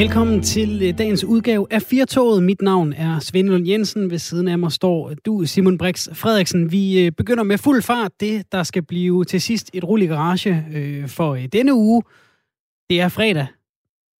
Velkommen til øh, dagens udgave af Firtoget. Mit navn er Svend Lund Jensen. Ved siden af mig står du, Simon Brix Frederiksen. Vi øh, begynder med fuld fart. Det, der skal blive til sidst et rulle garage øh, for øh, denne uge, det er fredag.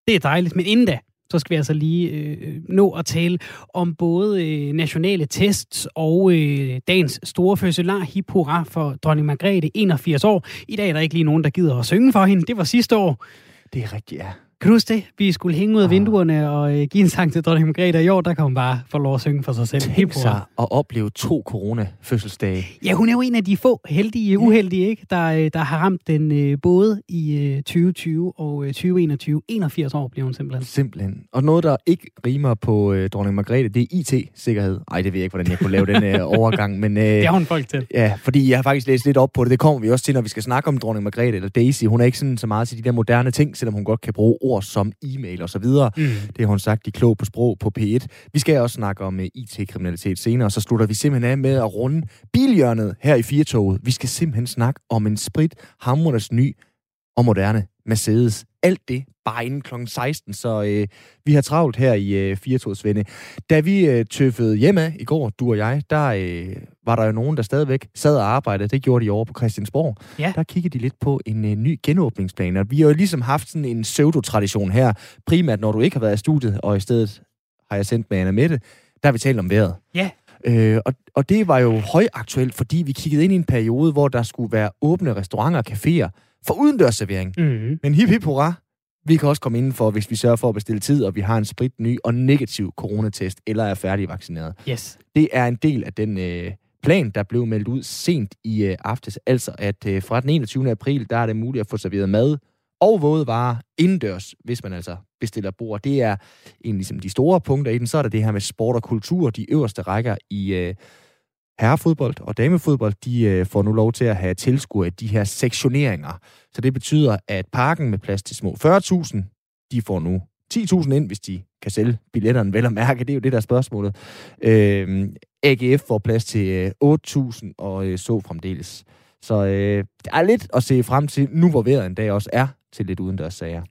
Det er dejligt, men inden da, så skal vi altså lige øh, nå at tale om både øh, nationale tests og øh, dagens store fødselar. Hip hurra for dronning Margrethe, 81 år. I dag er der ikke lige nogen, der gider at synge for hende. Det var sidste år. Det er rigtigt, ja. Kan du huske det? Vi skulle hænge ud af vinduerne og øh, give en sang til dronning Margrethe, i år, der kan hun bare få lov at synge for sig selv. Tænk sig at opleve to corona-fødselsdage. Ja, hun er jo en af de få heldige, uheldige, ikke? Der, øh, der har ramt den øh, både i øh, 2020 og øh, 2021. 81 år bliver hun simpelthen. Simpelthen. Og noget, der ikke rimer på øh, dronning Margrethe, det er IT-sikkerhed. Ej, det ved jeg ikke, hvordan jeg kunne lave den øh, overgang, men... Øh, Det har hun folk til. Ja, fordi jeg har faktisk læst lidt op på det. Det kommer vi også til, når vi skal snakke om dronning Margrethe eller Daisy. Hun er ikke sådan så meget til de der moderne ting, selvom hun godt kan bruge ord som e-mail og så videre. Mm. Det har hun sagt i Klog på Sprog på P1. Vi skal også snakke om uh, IT-kriminalitet senere, og så slutter vi simpelthen af med at runde bilhjørnet her i Firtoget. Vi skal simpelthen snakke om en sprit, hammernes ny og moderne Mercedes. Alt det bare inden kl. 16, så øh, vi har travlt her i øh, Firtogsvende. Da vi øh, tøffede hjemme i går, du og jeg, der øh, var der jo nogen, der stadigvæk sad og arbejdede. Det gjorde de over på Christiansborg. Ja. Der kiggede de lidt på en øh, ny genåbningsplan, og vi har jo ligesom haft sådan en pseudotradition her, primært når du ikke har været i studiet, og i stedet har jeg sendt med Anna Mette, der har vi talt om vejret. Ja. Øh, og, og det var jo højaktuelt, fordi vi kiggede ind i en periode, hvor der skulle være åbne restauranter og caféer for udendørsservering. Mm. Men hip hip hurra, vi kan også komme indenfor, hvis vi sørger for at bestille tid, og vi har en sprit ny og negativ coronatest, eller er færdigvaccineret. Yes. Det er en del af den øh, plan, der blev meldt ud sent i øh, aftes. Altså, at øh, fra den 21. april, der er det muligt at få serveret mad og våde varer indendørs, hvis man altså bestiller bord. Det er en ligesom de store punkter i den. Så er der det her med sport og kultur, de øverste rækker i øh, herrefodbold og damefodbold, de øh, får nu lov til at have tilskuer i de her sektioneringer. Så det betyder, at parken med plads til små 40.000, de får nu 10.000 ind, hvis de kan sælge billetterne vel at mærke. Det er jo det, der er spørgsmålet. Øh, AGF får plads til øh, 8.000 og øh, så fremdeles. Så øh, der er lidt at se frem til, nu hvor vejret en dag også er til lidt udendørs sager.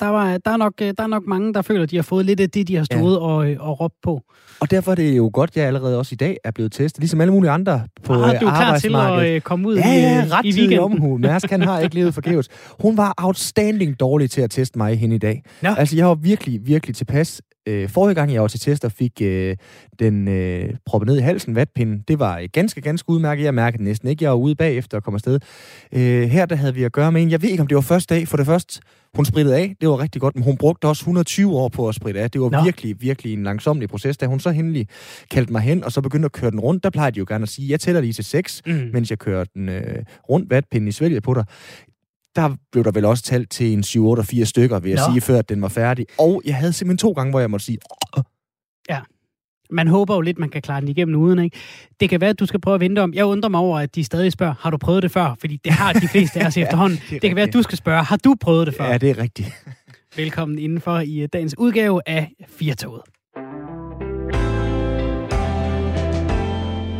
Der, var, der, er nok, øh, der er nok mange, der føler, at de har fået lidt af det, de har stået ja. og, øh, og råbt på. Og derfor er det jo godt, at jeg allerede også i dag er blevet testet, ligesom alle mulige andre på ah, øh, du er klar til at øh, komme ud Ja, i, ja, øh, ret i weekenden. omhu. Mærsk, han har ikke levet forgæves. Hun var outstanding dårlig til at teste mig hen i dag. Nå. Altså, jeg var virkelig, virkelig tilpas. Øh, forrige gang, jeg var til test og fik øh, den øh, proppet ned i halsen, vatpinden, det var øh, ganske, ganske udmærket. Jeg mærkede næsten ikke. Jeg var ude bagefter og kom afsted. Øh, her, der havde vi at gøre med en. Jeg ved ikke, om det var første dag. For det første, hun sprittede af. Det var rigtig godt, men hun brugte også 120 år på at spritte af. Det var Nå. Virkelig, virkelig en langsomlig proces. Da hun så endelig kaldte mig hen, og så begyndte at køre den rundt, der plejer de jo gerne at sige, jeg tæller lige til 6, Mm. mens jeg kører den øh, rundt vatpinden i svælget på dig. Der blev der vel også talt til en 7-8-4 stykker, vil jeg Nå. sige, før at den var færdig. Og jeg havde simpelthen to gange, hvor jeg måtte sige, Man håber jo lidt, man kan klare den igennem uden, ikke? Det kan være, at du skal prøve at vente om. Jeg undrer mig over, at de stadig spørger, har du prøvet det før? Fordi det har de fleste af os efterhånden. det Det kan være, at du skal spørge, har du prøvet det før? ja, det er rigtigt. Velkommen indenfor i øh, dagens udgave af Firtoget.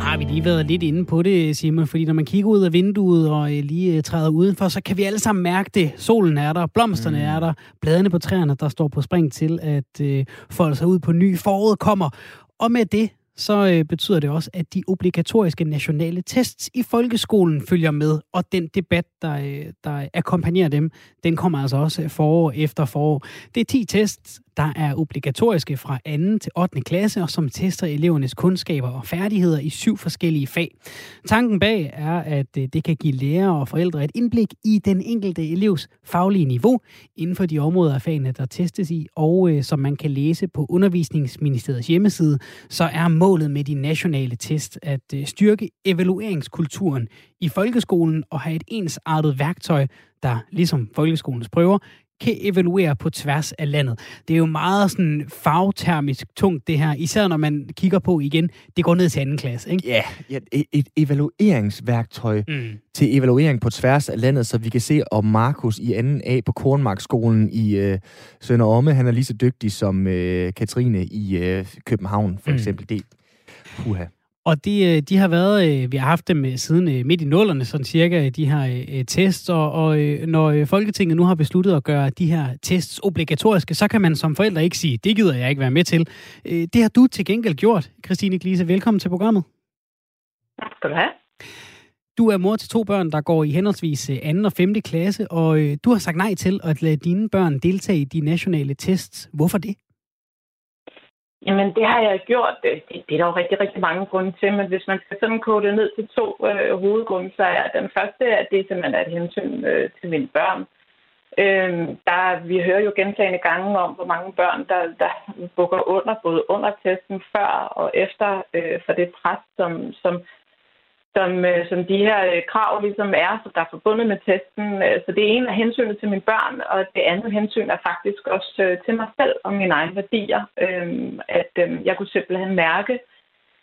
Har vi lige været lidt inde på det, Simon, fordi når man kigger ud af vinduet og øh, lige øh, træder udenfor, så kan vi alle sammen mærke det. Solen er der, blomsterne mm. er der, bladene på træerne, der står på spring til at øh, folde sig ud på ny. Foråret kommer, og med det, så øh, betyder det også, at de obligatoriske nationale tests i folkeskolen følger med, og den debat, der, øh, der akkompagnerer dem, den kommer altså også forår efter forår. Det er 10 tests, der er obligatoriske fra 2. til 8. klasse, og som tester elevernes kundskaber og færdigheder i syv forskellige fag. Tanken bag er, at øh, det kan give lærere og forældre et indblik i den enkelte elevs faglige niveau inden for de områder af fagene, der testes i, og øh, som man kan læse på Undervisningsministeriets hjemmeside, så er målet med de nationale test at øh, styrke evalueringskulturen i folkeskolen og have et ensartet værktøj, der ligesom folkeskolens prøver, kan evaluere på tværs af landet. Det er jo meget sådan fagtermisk tungt det her, især når man kigger på igen, det går ned til anden klasse, ikke? Ja, ja et, et evalueringsværktøj Mm. til evaluering på tværs af landet, så vi kan se, om Markus i 2. A på Kornmarkskolen i øh, Sønder Omme, han er lige så dygtig som øh, Katrine i øh, København, for Mm. eksempel. Det, puha. Og de, de har været, vi har haft dem siden midt i nullerne, sådan cirka, de her tests, og, og når Folketinget nu har besluttet at gøre de her tests obligatoriske, så kan man som forældre ikke sige, det gider jeg ikke være med til. Det har du til gengæld gjort, Christine Glise. Velkommen til programmet. Tak skal du have. Du er mor til to børn, der går i henholdsvis 2. Øh, og 5. klasse, og øh, du har sagt nej til at lade dine børn deltage i de nationale tests. Hvorfor det? Jamen, det har jeg gjort. Det, det er der jo rigtig, rigtig mange grunde til, men hvis man skal sådan kode det ned til to øh, hovedgrunde, så er den første, at det simpelthen er et hensyn øh, til mine børn. Øh, der, vi hører jo gentagende gange om, hvor mange børn, der, der bukker under, både under testen, før og efter, øh, for det pres, som, som som, øh, som de her øh, krav ligesom er, så der er forbundet med testen. Øh, så det er af hensynet til mine børn, og det andet hensyn er faktisk også til mig selv og mine egne værdier. Øhm, at øhm, jeg kunne simpelthen mærke,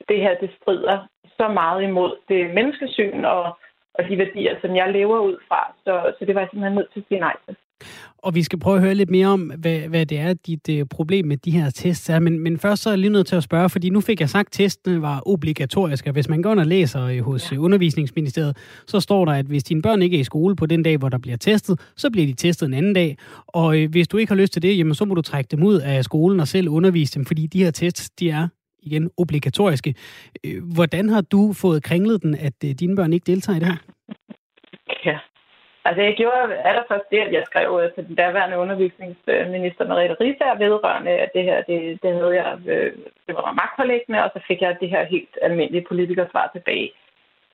at det her det strider så meget imod det menneskesyn og, og de værdier, som jeg lever ud fra. Så, så det var jeg simpelthen nødt til at sige nej til. Og vi skal prøve at høre lidt mere om, hvad, hvad det er, dit uh, problem med de her tests er. Men, men først så er jeg lige nødt til at spørge, fordi nu fik jeg sagt, at testene var obligatoriske. Hvis man går ind og læser uh, hos ja. Undervisningsministeriet, så står der, at hvis dine børn ikke er i skole på den dag, hvor der bliver testet, så bliver de testet en anden dag. Og uh, hvis du ikke har lyst til det, jamen, så må du trække dem ud af skolen og selv undervise dem, fordi de her tests, de er igen obligatoriske. Øh, hvordan har du fået kringlet den, at øh, dine børn ikke deltager i det her? Ja, Altså, jeg gjorde allerførst det, at jeg skrev øh, til den daværende undervisningsminister Merete Risager vedrørende, at det her, det, det havde jeg, det var magtpålæggende, og så fik jeg det her helt almindelige politikersvar tilbage.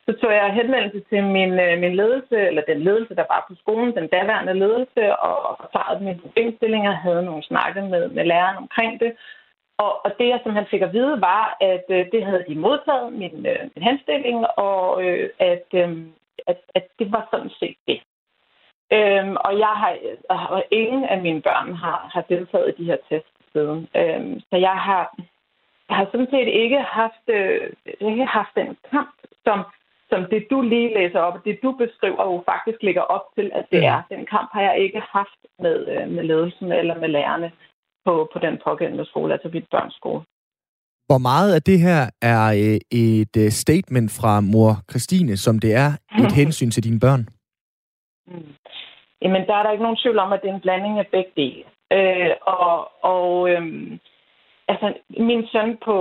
Så tog jeg henvendelse til min, min ledelse, eller den ledelse, der var på skolen, den daværende ledelse, og forklarede mine problemstillinger, havde nogle snakke med, med læreren omkring det. Og, og det, jeg simpelthen fik at vide, var, at øh, det havde de modtaget, min, øh, min henstilling, og øh, at, øh, at, at det var sådan set det. Øhm, og jeg har, og ingen af mine børn har, har deltaget i de her tests siden. Øhm, så jeg har, jeg har sådan set ikke haft, øh, ikke haft den kamp, som, som det du lige læser op, og det du beskriver jo faktisk ligger op til, at det er. Den kamp har jeg ikke haft med, øh, med ledelsen eller med lærerne på, på den pågældende skole, altså mit børns skole. Hvor meget af det her er øh, et øh, statement fra mor Christine, som det er et hensyn til dine børn? Mm. Jamen, der er der ikke nogen tvivl om, at det er en blanding af begge dele. Øh, og og øhm, altså, min søn på,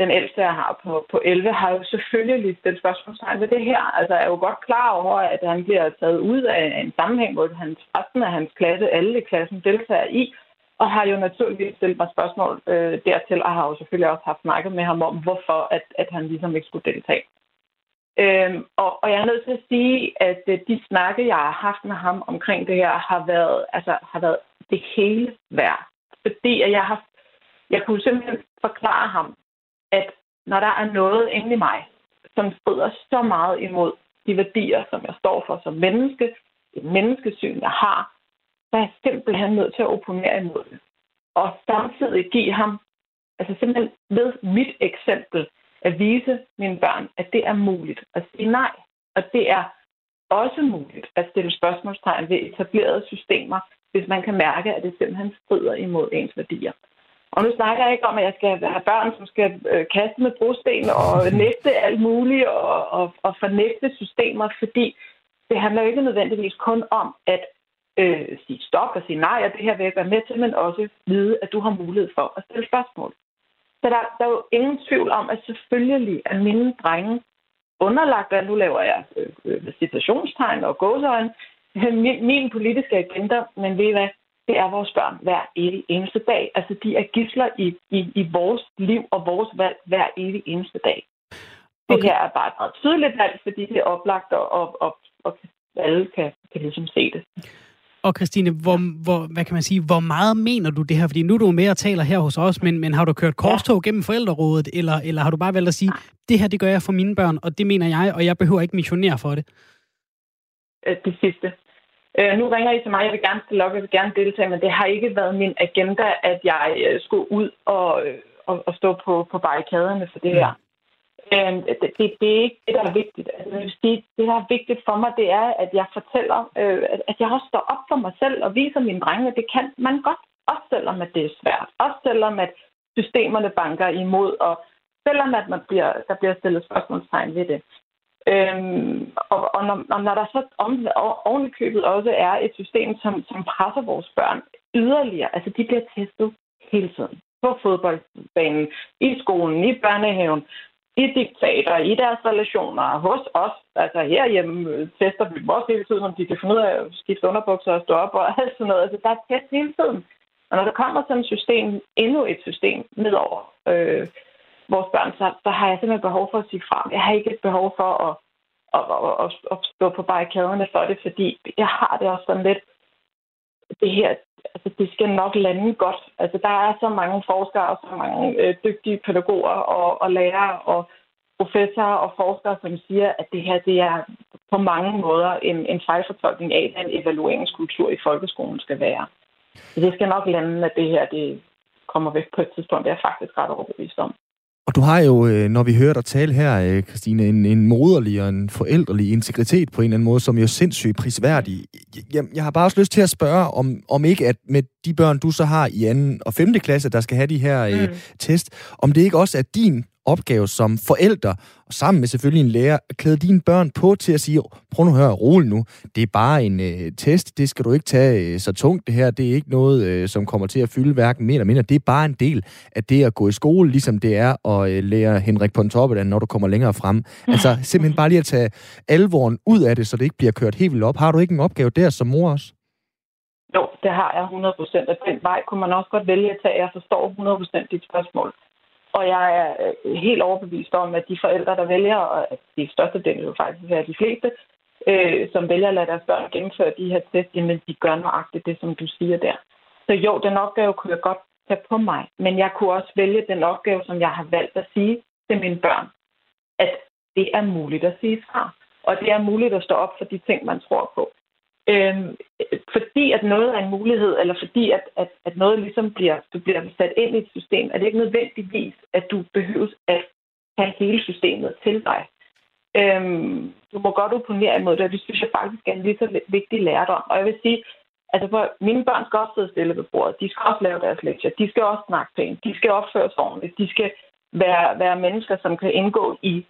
den ældste, jeg har på, på 11, har jo selvfølgelig stillet spørgsmålstegn ved det her. Altså, er jo godt klar over, at han bliver taget ud af en sammenhæng, hvor hans, resten af hans klasse, alle i klassen, deltager i, og har jo naturligvis stillet mig spørgsmål øh, dertil, og har jo selvfølgelig også haft snakket med ham om, hvorfor at, at han ligesom ikke skulle deltage. Øhm, og, og jeg er nødt til at sige, at øh, de snakke, jeg har haft med ham omkring det her, har været, altså, har været det hele værd. Fordi at jeg har, jeg kunne simpelthen forklare ham, at når der er noget inde i mig, som strider så meget imod de værdier, som jeg står for som menneske, det menneskesyn, jeg har, så er jeg simpelthen nødt til at opponere imod det. Og samtidig give ham, altså simpelthen ved mit eksempel, at vise mine børn, at det er muligt at sige nej. Og det er også muligt at stille spørgsmålstegn ved etablerede systemer, hvis man kan mærke, at det simpelthen strider imod ens værdier. Og nu snakker jeg ikke om, at jeg skal have børn, som skal øh, kaste med brosten og nægte alt muligt og, og, og fornægte systemer, fordi det handler jo ikke nødvendigvis kun om at øh, sige stop og sige nej, og det her vil jeg være med til, men også vide, at du har mulighed for at stille spørgsmål. Så der, der er jo ingen tvivl om, at selvfølgelig er mine drenge underlagt, at nu laver jeg øh, øh, citationstegn og gåsøjne, min, min politiske agenda, men ved I hvad, det er vores børn hver evig eneste dag. Altså, de er gisler i, i, i vores liv og vores valg hver evig eneste dag. Det okay. her er bare et meget tydeligt valg, fordi det er oplagt, og, og, og, og alle kan, kan ligesom se det. Og Christine, hvor, hvor, hvad kan man sige, hvor meget mener du det her? Fordi nu er du med og taler her hos os, men, men har du kørt korstog gennem forældrerådet, eller, eller har du bare valgt at sige, det her det gør jeg for mine børn, og det mener jeg, og jeg behøver ikke missionere for det? Øh, det sidste. Øh, nu ringer I til mig, jeg vil gerne stille op, jeg vil gerne deltage, men det har ikke været min agenda, at jeg øh, skulle ud og, og, og stå på, på barrikaderne for det her. Øh, det, det, det er ikke det, der er vigtigt. Altså, jeg vil sige, det, der er vigtigt for mig, det er, at jeg fortæller, øh, at jeg også står op for mig selv og viser mine drenge, at det kan man godt. Også selvom at det er svært. Også selvom at systemerne banker imod, og selvom at man bliver, der bliver stillet spørgsmålstegn ved det. Øhm, og, og, når, og når der så om, oven købet også er et system, som, som presser vores børn yderligere, altså de bliver testet hele tiden på fodboldbanen, i skolen, i børnehaven, i diktater, i deres relationer, hos os. Altså herhjemme tester vi dem også hele tiden, om de kan finde ud af at skifte underbukser og stå op og alt sådan noget. Altså der er test hele tiden. Og når der kommer sådan et system, endnu et system nedover øh, vores børn, så, så har jeg simpelthen behov for at sige fra. Jeg har ikke et behov for at, at, at, at, at stå på barrikaderne for det, fordi jeg har det også sådan lidt, det her, altså det skal nok lande godt. Altså der er så mange forskere og så mange øh, dygtige pædagoger og, og lærere og professorer og forskere, som siger, at det her det er på mange måder en, en fejlfortolkning af, hvad en evalueringskultur i folkeskolen skal være. Så det skal nok lande, at det her det kommer væk på et tidspunkt. Det er jeg faktisk ret overbevist om. Og du har jo, øh, når vi hører dig tale her, øh, Christine, en, en moderlig og en forældrelig integritet på en eller anden måde, som jo er sindssygt prisværdig. Jeg, jeg har bare også lyst til at spørge, om, om ikke at med de børn, du så har i anden og 5. klasse, der skal have de her øh, mm. test, om det ikke også er din opgave som forældre, og sammen med selvfølgelig en lærer, at klæde dine børn på til at sige, prøv nu at høre, rolig nu, det er bare en øh, test, det skal du ikke tage øh, så tungt det her, det er ikke noget, øh, som kommer til at fylde hverken mere eller mindre, det er bare en del af det at gå i skole, ligesom det er at øh, lære Henrik Pontoppidan, når du kommer længere frem. Altså simpelthen bare lige at tage alvoren ud af det, så det ikke bliver kørt helt vildt op. Har du ikke en opgave der som mor også? Jo, det har jeg 100 procent. Og den vej kunne man også godt vælge at tage. Jeg forstår 100 procent dit spørgsmål. Og jeg er øh, helt overbevist om, at de forældre, der vælger, og de største del jo faktisk er de fleste, øh, som vælger at lade deres børn gennemføre de her test, jamen de gør nøjagtigt det, som du siger der. Så jo, den opgave kunne jeg godt tage på mig, men jeg kunne også vælge den opgave, som jeg har valgt at sige til mine børn, at det er muligt at sige fra. Og det er muligt at stå op for de ting, man tror på. Øhm, fordi at noget er en mulighed, eller fordi at, at, at noget ligesom bliver, du bliver sat ind i et system, er det ikke nødvendigvis, at du behøves at have hele systemet til dig. Øhm, du må godt opponere imod det, og det synes jeg faktisk er en lige så vigtig lærdom. Og jeg vil sige, altså for mine børn skal også sidde stille ved bordet. De skal også lave deres lektier. De skal også snakke pænt. De skal opføre sig ordentligt. De skal være, være mennesker, som kan indgå i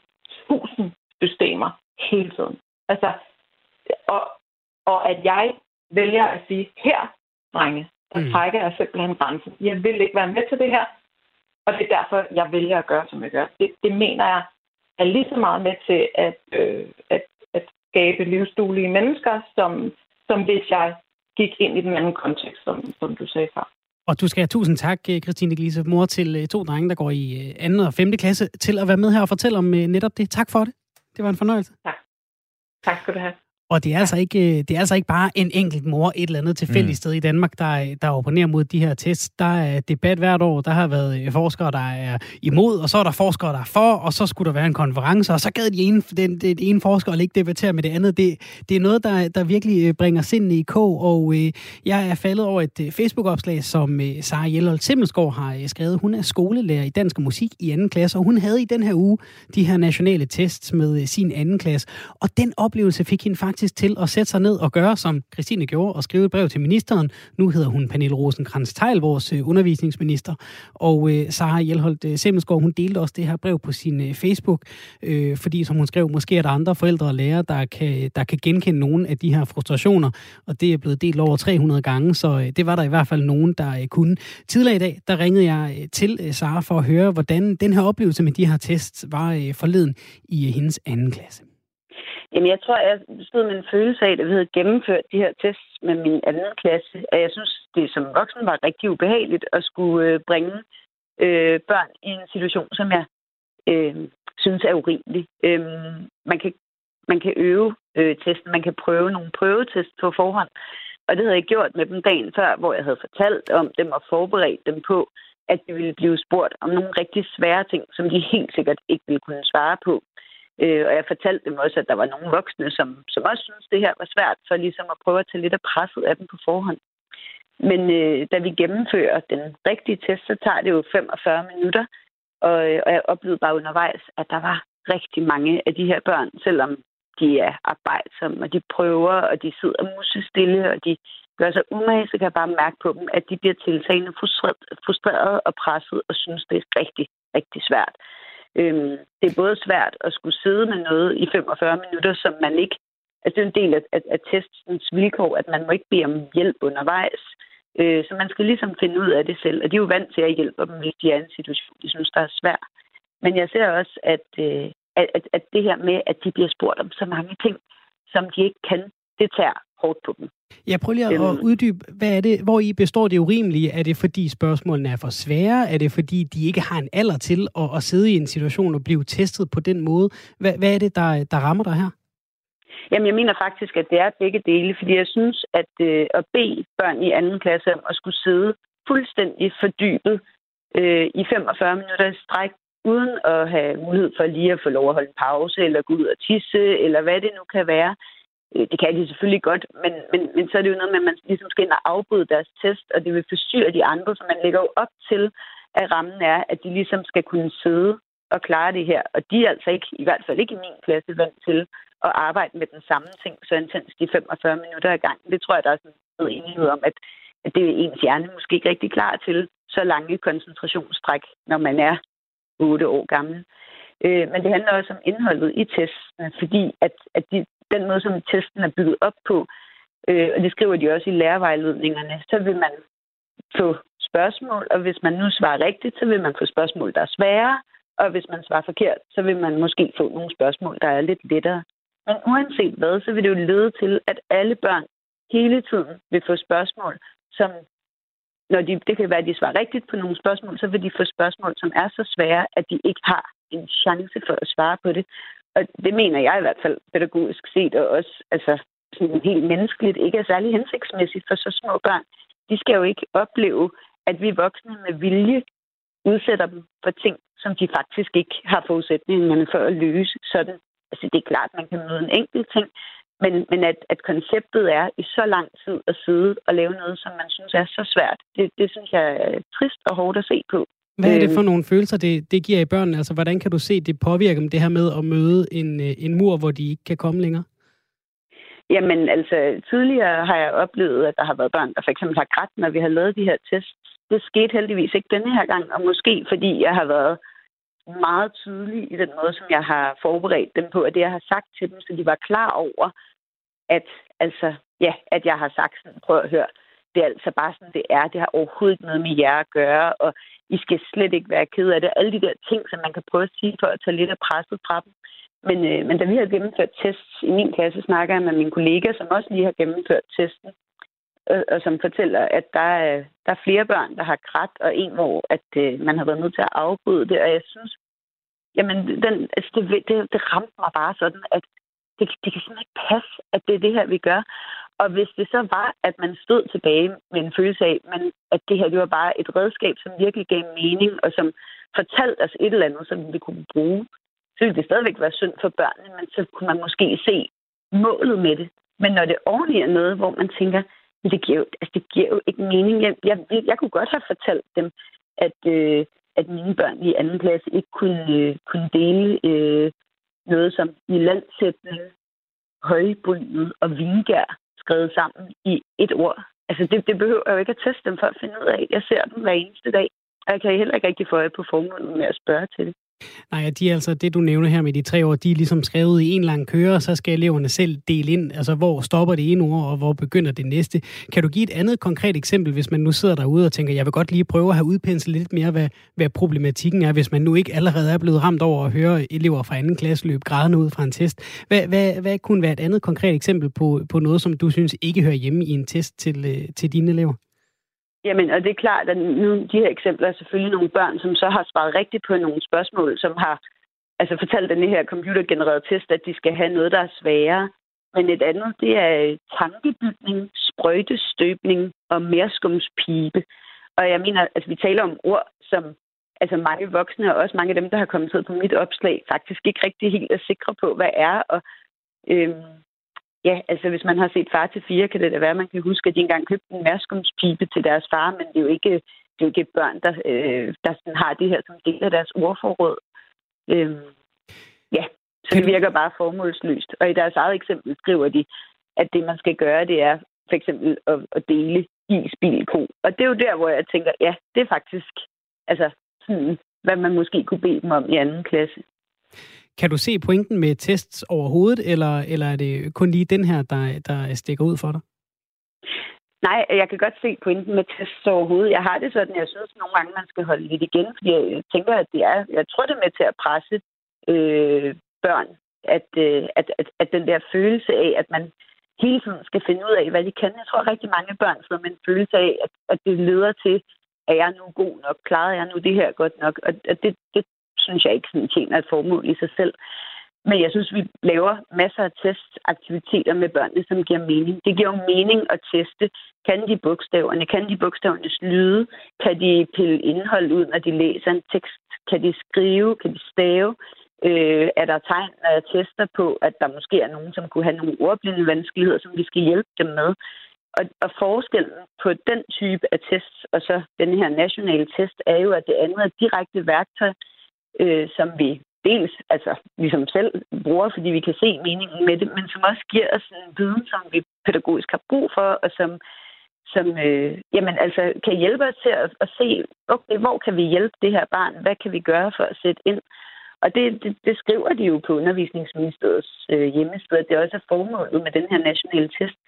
tusind systemer hele tiden. Altså, og, og at jeg vælger at sige, her, drenge, der mm. trækker jeg simpelthen grænsen. Jeg vil ikke være med til det her, og det er derfor, jeg vælger at gøre, som jeg gør. Det, det mener jeg er lige så meget med til at, øh, at, at skabe livsduelige mennesker, som, som hvis jeg gik ind i den anden kontekst, som, som du sagde før. Og du skal have tusind tak, øh, Christine Glise, mor til øh, to drenge, der går i øh, anden og 5. klasse, til at være med her og fortælle om netop det. Tak for det. Det var en fornøjelse. Tak. Tak skal du have. Og det er, altså ikke, øh, det er altså ikke bare en enkelt mor et eller andet tilfældigt mm. sted i Danmark, der, der opponerer mod de her tests. Der er debat hvert år. Der har været øh, forskere, der er imod, og så er der forskere, der er for, og så skulle der være en konference, og så gad de ene, den, den ene forsker at ikke debattere med det andet. Det, det er noget, der, der virkelig øh, bringer sind i kog, og øh, jeg er faldet over et Facebook-opslag, som øh, Sara Hjelholt Simmelsgaard har skrevet. Hun er skolelærer i dansk musik i anden klasse, og hun havde i den her uge de her nationale tests med øh, sin anden klasse. Og den oplevelse fik hende faktisk faktisk til at sætte sig ned og gøre, som Christine gjorde, og skrive et brev til ministeren. Nu hedder hun Pernille rosenkrantz teil vores øh, undervisningsminister. Og øh, Sara Hjelholdt øh, Semmelsgaard, hun delte også det her brev på sin øh, Facebook, øh, fordi som hun skrev, måske er der andre forældre og lærere, der kan, der kan genkende nogle af de her frustrationer, og det er blevet delt over 300 gange, så øh, det var der i hvert fald nogen, der øh, kunne. Tidligere i dag, der ringede jeg øh, til øh, Sara for at høre, hvordan den her oplevelse med de her tests var øh, forleden i øh, hendes anden klasse. Jamen, jeg tror, jeg stod med en følelse af, at vi havde gennemført de her tests med min anden klasse. Og jeg synes, det som voksen var rigtig ubehageligt at skulle øh, bringe øh, børn i en situation, som jeg øh, synes er urimelig. Øh, man, kan, man kan øve øh, testen, man kan prøve nogle prøvetest på forhånd. Og det havde jeg gjort med dem dagen før, hvor jeg havde fortalt om dem og forberedt dem på, at de ville blive spurgt om nogle rigtig svære ting, som de helt sikkert ikke ville kunne svare på. Øh, Øh, og jeg fortalte dem også, at der var nogle voksne, som, som også synes det her var svært, for ligesom at prøve at tage lidt af presset af dem på forhånd. Men øh, da vi gennemfører den rigtige test, så tager det jo 45 minutter, og, øh, og jeg oplevede bare undervejs, at der var rigtig mange af de her børn, selvom de er arbejdsomme, og de prøver, og de sidder musestille, og de gør sig umage, så kan jeg bare mærke på dem, at de bliver tiltagende frustreret og presset, og synes, det er rigtig, rigtig svært. Øhm, det er både svært at skulle sidde med noget i 45 minutter, som man ikke... Altså, det er en del af, af, af testens vilkår, at man må ikke bede om hjælp undervejs. Øh, så man skal ligesom finde ud af det selv. Og de er jo vant til at hjælpe dem, hvis de er i en situation, de synes, der er svær. Men jeg ser også, at, øh, at, at det her med, at de bliver spurgt om så mange ting, som de ikke kan, det tager hårdt på dem. Jeg prøver lige at uddybe, hvad er det, hvor I består det urimelige? Er det fordi spørgsmålene er for svære? Er det fordi de ikke har en alder til at, at sidde i en situation og blive testet på den måde? Hvad, hvad er det, der, der rammer dig her? Jamen, jeg mener faktisk, at det er begge dele, fordi jeg synes, at øh, at bede børn i anden klasse om at skulle sidde fuldstændig fordybet øh, i 45 minutter i stræk, uden at have mulighed for lige at få lov at holde en pause, eller gå ud og tisse, eller hvad det nu kan være, Øh, det kan de selvfølgelig godt, men, men, men så er det jo noget med, at man ligesom skal ind og afbryde deres test, og det vil forstyrre de andre, så man lægger jo op til, at rammen er, at de ligesom skal kunne sidde og klare det her. Og de er altså ikke, i hvert fald ikke i min klasse, vant til at arbejde med den samme ting så intens de 45 minutter ad gang. Det tror jeg, der er sådan noget enighed om, at, at det er ens hjerne måske ikke rigtig klar til så lange koncentrationstræk, når man er 8 år gammel. Øh, men det handler også om indholdet i testen, fordi at, at de, den måde, som testen er bygget op på, øh, og det skriver de også i lærervejledningerne, så vil man få spørgsmål, og hvis man nu svarer rigtigt, så vil man få spørgsmål, der er svære, og hvis man svarer forkert, så vil man måske få nogle spørgsmål, der er lidt lettere. Men uanset hvad, så vil det jo lede til, at alle børn hele tiden vil få spørgsmål, som når de, det kan være, at de svarer rigtigt på nogle spørgsmål, så vil de få spørgsmål, som er så svære, at de ikke har en chance for at svare på det. Og det mener jeg i hvert fald pædagogisk set, og også altså, sådan helt menneskeligt ikke er særlig hensigtsmæssigt for så små børn. De skal jo ikke opleve, at vi voksne med vilje udsætter dem for ting, som de faktisk ikke har forudsætningerne for at løse. Sådan, altså det er klart, at man kan møde en enkelt ting, men, men at, at konceptet er i så lang tid at sidde og lave noget, som man synes er så svært, det, det synes jeg er trist og hårdt at se på. Hvad er det for øhm. nogle følelser, det, det giver i børnene? Altså, hvordan kan du se, det påvirker dem, det her med at møde en, øh, en mur, hvor de ikke kan komme længere? Jamen, altså, tidligere har jeg oplevet, at der har været børn, der for eksempel har grædt, når vi har lavet de her tests. Det skete heldigvis ikke denne her gang, og måske fordi jeg har været meget tydelig i den måde, som jeg har forberedt dem på, at det, jeg har sagt til dem, så de var klar over, at, altså, ja, at jeg har sagt sådan, prøv at høre, det er altså bare sådan, det er. Det har overhovedet ikke noget med jer at gøre, og i skal slet ikke være ked af det. Alle de der ting, som man kan prøve at sige for at tage lidt af presset fra dem. Men, øh, men da vi har gennemført tests i min klasse, snakker jeg med min kollega, som også lige har gennemført testen, øh, og som fortæller, at der er, der er flere børn, der har grædt, og en, hvor at, øh, man har været nødt til at afbryde det. Og jeg synes, jamen, den, altså, det, det, det ramte mig bare sådan, at det, det kan simpelthen ikke passe, at det er det her, vi gør. Og hvis det så var, at man stod tilbage med en følelse af, man, at det her det var bare et redskab, som virkelig gav mening, og som fortalte os et eller andet, som vi kunne bruge, så ville det stadigvæk være synd for børnene, men så kunne man måske se målet med det. Men når det ordentligt er noget, hvor man tænker, det giver jo, altså det giver jo ikke mening. Jeg, jeg, jeg kunne godt have fortalt dem, at, øh, at mine børn i anden klasse ikke kunne, øh, kunne dele øh, noget som i landsætning, højbrynet og vingær skrevet sammen i et ord. Altså, det, det behøver jeg jo ikke at teste dem for at finde ud af. Jeg ser dem hver eneste dag, og jeg kan heller ikke rigtig få øje på formålet med at spørge til det. Nej, de er altså, det du nævner her med de tre år, de er ligesom skrevet i en lang køre, og så skal eleverne selv dele ind, altså hvor stopper det ene ord, og hvor begynder det næste. Kan du give et andet konkret eksempel, hvis man nu sidder derude og tænker, jeg vil godt lige prøve at have udpenslet lidt mere, hvad, hvad problematikken er, hvis man nu ikke allerede er blevet ramt over at høre elever fra anden klasse løbe grædende ud fra en test. Hvad, hvad, hvad kunne være et andet konkret eksempel på, på noget, som du synes ikke hører hjemme i en test til, øh, til dine elever? Jamen, og det er klart, at nu de her eksempler er selvfølgelig nogle børn, som så har svaret rigtigt på nogle spørgsmål, som har altså fortalt den her computergenererede test, at de skal have noget, der er sværere. Men et andet, det er øh, tankebygning, sprøjtestøbning og merskumspibe. Og jeg mener, altså vi taler om ord, som altså mange voksne og også mange af dem, der har kommet på mit opslag, faktisk ikke rigtig helt er sikre på, hvad er. Og øhm, ja, altså hvis man har set far til fire, kan det da være, at man kan huske, at de engang købte en værskumspipe til deres far, men det er jo ikke, det er jo ikke børn, der, øh, der sådan har det her som del af deres ordforråd. Øh, ja, så det virker bare formålsløst. Og i deres eget eksempel skriver de, at det, man skal gøre, det er for eksempel at, at dele is, bil, ko. Og det er jo der, hvor jeg tænker, ja, det er faktisk, altså sådan, hvad man måske kunne bede dem om i anden klasse. Kan du se pointen med tests overhovedet, eller, eller er det kun lige den her, der, der stikker ud for dig? Nej, jeg kan godt se pointen med tests overhovedet. Jeg har det sådan, jeg synes nogle gange, man skal holde lidt igen, fordi jeg tænker, at det er, jeg tror, det er med til at presse øh, børn, at, øh, at, at, at den der følelse af, at man hele tiden skal finde ud af, hvad de kan. Jeg tror, at rigtig mange børn sidder med en følelse af, at, at det leder til, at jeg nu god nok? Klarede jeg nu det her godt nok? Og det, det synes jeg ikke sådan tjener et formål i sig selv. Men jeg synes, vi laver masser af testaktiviteter med børnene, som giver mening. Det giver jo mening at teste. Kan de bogstaverne? Kan de bogstavernes lyde? Kan de pille indhold ud, når de læser en tekst? Kan de skrive? Kan de stave? Øh, er der tegn, når jeg tester på, at der måske er nogen, som kunne have nogle ordblinde vanskeligheder, som vi skal hjælpe dem med? Og, og forskellen på den type af tests og så den her nationale test er jo, at det andet er direkte værktøj, øh, som vi dels altså, ligesom selv bruger, fordi vi kan se meningen med det, men som også giver os en viden, som vi pædagogisk har brug for, og som, som øh, jamen, altså, kan hjælpe os til at, at se, okay, hvor kan vi hjælpe det her barn? Hvad kan vi gøre for at sætte ind? Og det, det, det skriver de jo på undervisningsministeriets øh, hjemmeside, det er også formålet med den her nationale test.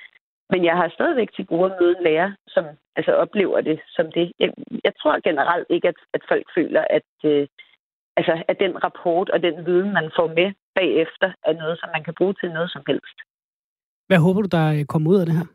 Men jeg har stadigvæk til gode at møde en lærer, som altså, oplever det som det. Jeg, jeg tror generelt ikke, at, at folk føler, at, øh, altså, at den rapport og den viden, man får med bagefter, er noget, som man kan bruge til noget som helst. Hvad håber du, der kommer ud af det her?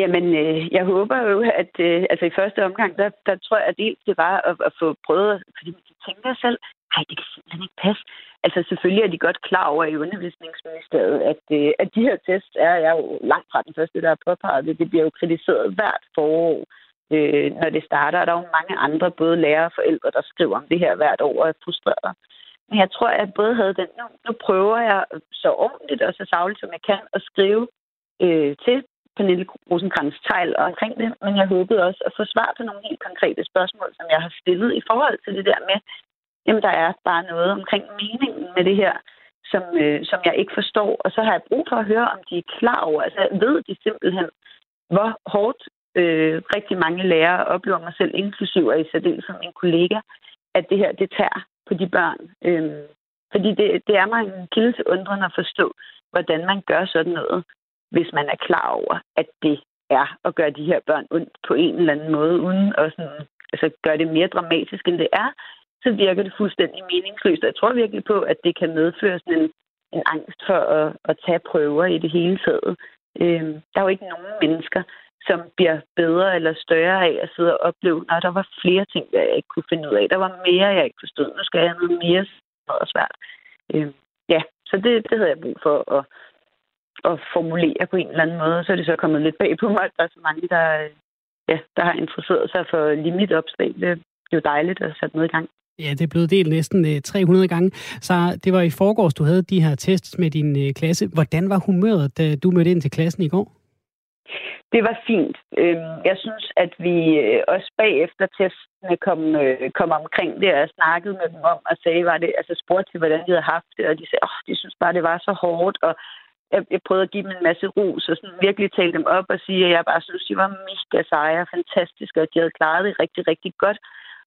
Jamen, øh, jeg håber jo, at øh, altså i første omgang, der, der tror jeg, at det var at, at få prøvet, fordi man tænker selv, nej, det kan simpelthen ikke passe. Altså selvfølgelig er de godt klar over i undervisningsministeriet, at, øh, at de her tests er jeg jo langt fra den første, der har påpeget det. Det bliver jo kritiseret hvert forår øh, Øh, når det starter. Og der er jo mange andre, både lærere og forældre, der skriver om det her hvert år og er frustreret. Men jeg tror, at jeg både havde den, nu, nu prøver jeg så ordentligt og så savligt, som jeg kan, at skrive øh, til Pernille rosenkrantz og omkring det, men jeg håbede også at få svar på nogle helt konkrete spørgsmål, som jeg har stillet i forhold til det der med, jamen der er bare noget omkring meningen med det her, som, øh, som jeg ikke forstår, og så har jeg brug for at høre, om de er klar over, altså ved de simpelthen, hvor hårdt øh, rigtig mange lærere oplever mig selv, inklusiv og i særdeleshed min kollega, at det her, det tager på de børn. Øh, fordi det, det er mig en kilde til undrende at forstå, hvordan man gør sådan noget, hvis man er klar over, at det er at gøre de her børn ondt på en eller anden måde, uden at sådan, altså, gøre det mere dramatisk, end det er, så virker det fuldstændig meningsløst. Og jeg tror virkelig på, at det kan medføre sådan en, en angst for at, at tage prøver i det hele taget. Øh, der er jo ikke nogen mennesker, som bliver bedre eller større af at sidde og opleve, når der var flere ting, der jeg ikke kunne finde ud af. Der var mere, jeg ikke forstod. Nu skal jeg noget mere og svært. Øh, ja, så det, det havde jeg brug for at, at formulere på en eller anden måde. Så er det så kommet lidt bag på mig, at der er så mange, der, ja, der har interesseret sig for limitopslag. Det er jo dejligt at sætte noget i gang. Ja, det er blevet delt næsten øh, 300 gange. Så det var i forgårs, du havde de her tests med din øh, klasse. Hvordan var humøret, da du mødte ind til klassen i går? Det var fint. Øhm, jeg synes, at vi øh, også bagefter testene kom, øh, kom omkring det og snakkede med dem om og sagde, var det, altså spurgte til, hvordan de havde haft det, og de sagde, åh, de synes bare, det var så hårdt, og jeg, jeg prøvede at give dem en masse ros og sådan virkelig tale dem op og sige, at jeg bare synes, de var mega seje og fantastiske, og de havde klaret det rigtig, rigtig godt.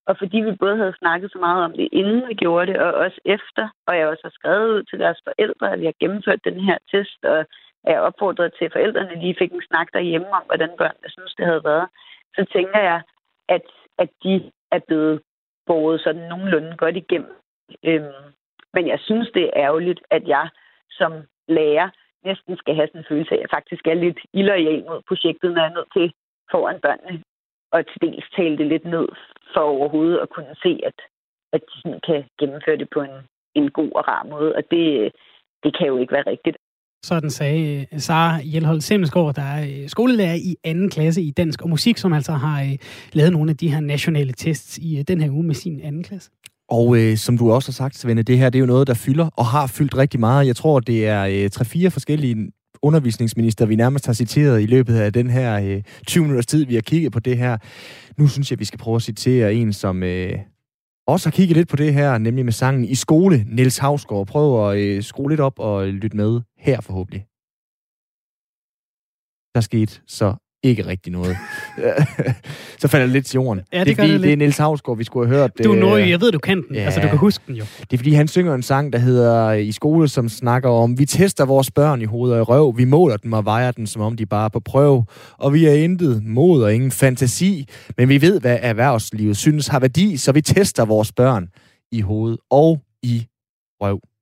Og fordi vi både havde snakket så meget om det, inden vi gjorde det, og også efter, og jeg også har skrevet ud til deres forældre, at vi har gennemført den her test, og jeg opfordret til, forældrene lige fik en snak derhjemme om, hvordan børnene synes, det havde været, så tænker jeg, at, at de er blevet båret sådan nogenlunde godt igennem. Øhm, men jeg synes, det er ærgerligt, at jeg som lærer næsten skal have sådan en følelse af, at jeg faktisk er lidt illoyal mod projektet, når jeg er nødt til foran børnene og til dels tale det lidt ned for overhovedet at kunne se, at, at de sådan kan gennemføre det på en, en god og rar måde. Og det, det kan jo ikke være rigtigt. Sådan sagde øh, Sara Hjelhold Semmelsgaard, der er øh, skolelærer i anden klasse i dansk og musik, som altså har øh, lavet nogle af de her nationale tests i den her uge med sin anden klasse. Og øh, som du også har sagt, Svende, det her det er jo noget, der fylder og har fyldt rigtig meget. Jeg tror, det er øh, tre-fire forskellige undervisningsminister, vi nærmest har citeret i løbet af den her øh, 20 minutters tid, vi har kigget på det her. Nu synes jeg, vi skal prøve at citere en, som øh, også har kigget lidt på det her, nemlig med sangen I skole, Niels Havsgaard. Prøv at øh, skrue lidt op og lytte med her forhåbentlig. Der skete så ikke rigtig noget. så falder det lidt til jorden. Ja, det, det er fordi, det det er lidt. Niels Havsgaard, vi skulle have hørt. Du er øh, nordjyde, jeg ved, du kan den. ja. Altså, du kan huske den jo. Det er fordi, han synger en sang, der hedder i skole, som snakker om, vi tester vores børn i hoved og i røv, vi måler dem og vejer dem, som om de bare er på prøve, og vi er intet mod og ingen fantasi, men vi ved, hvad erhvervslivet synes har værdi, så vi tester vores børn i hoved og i røv.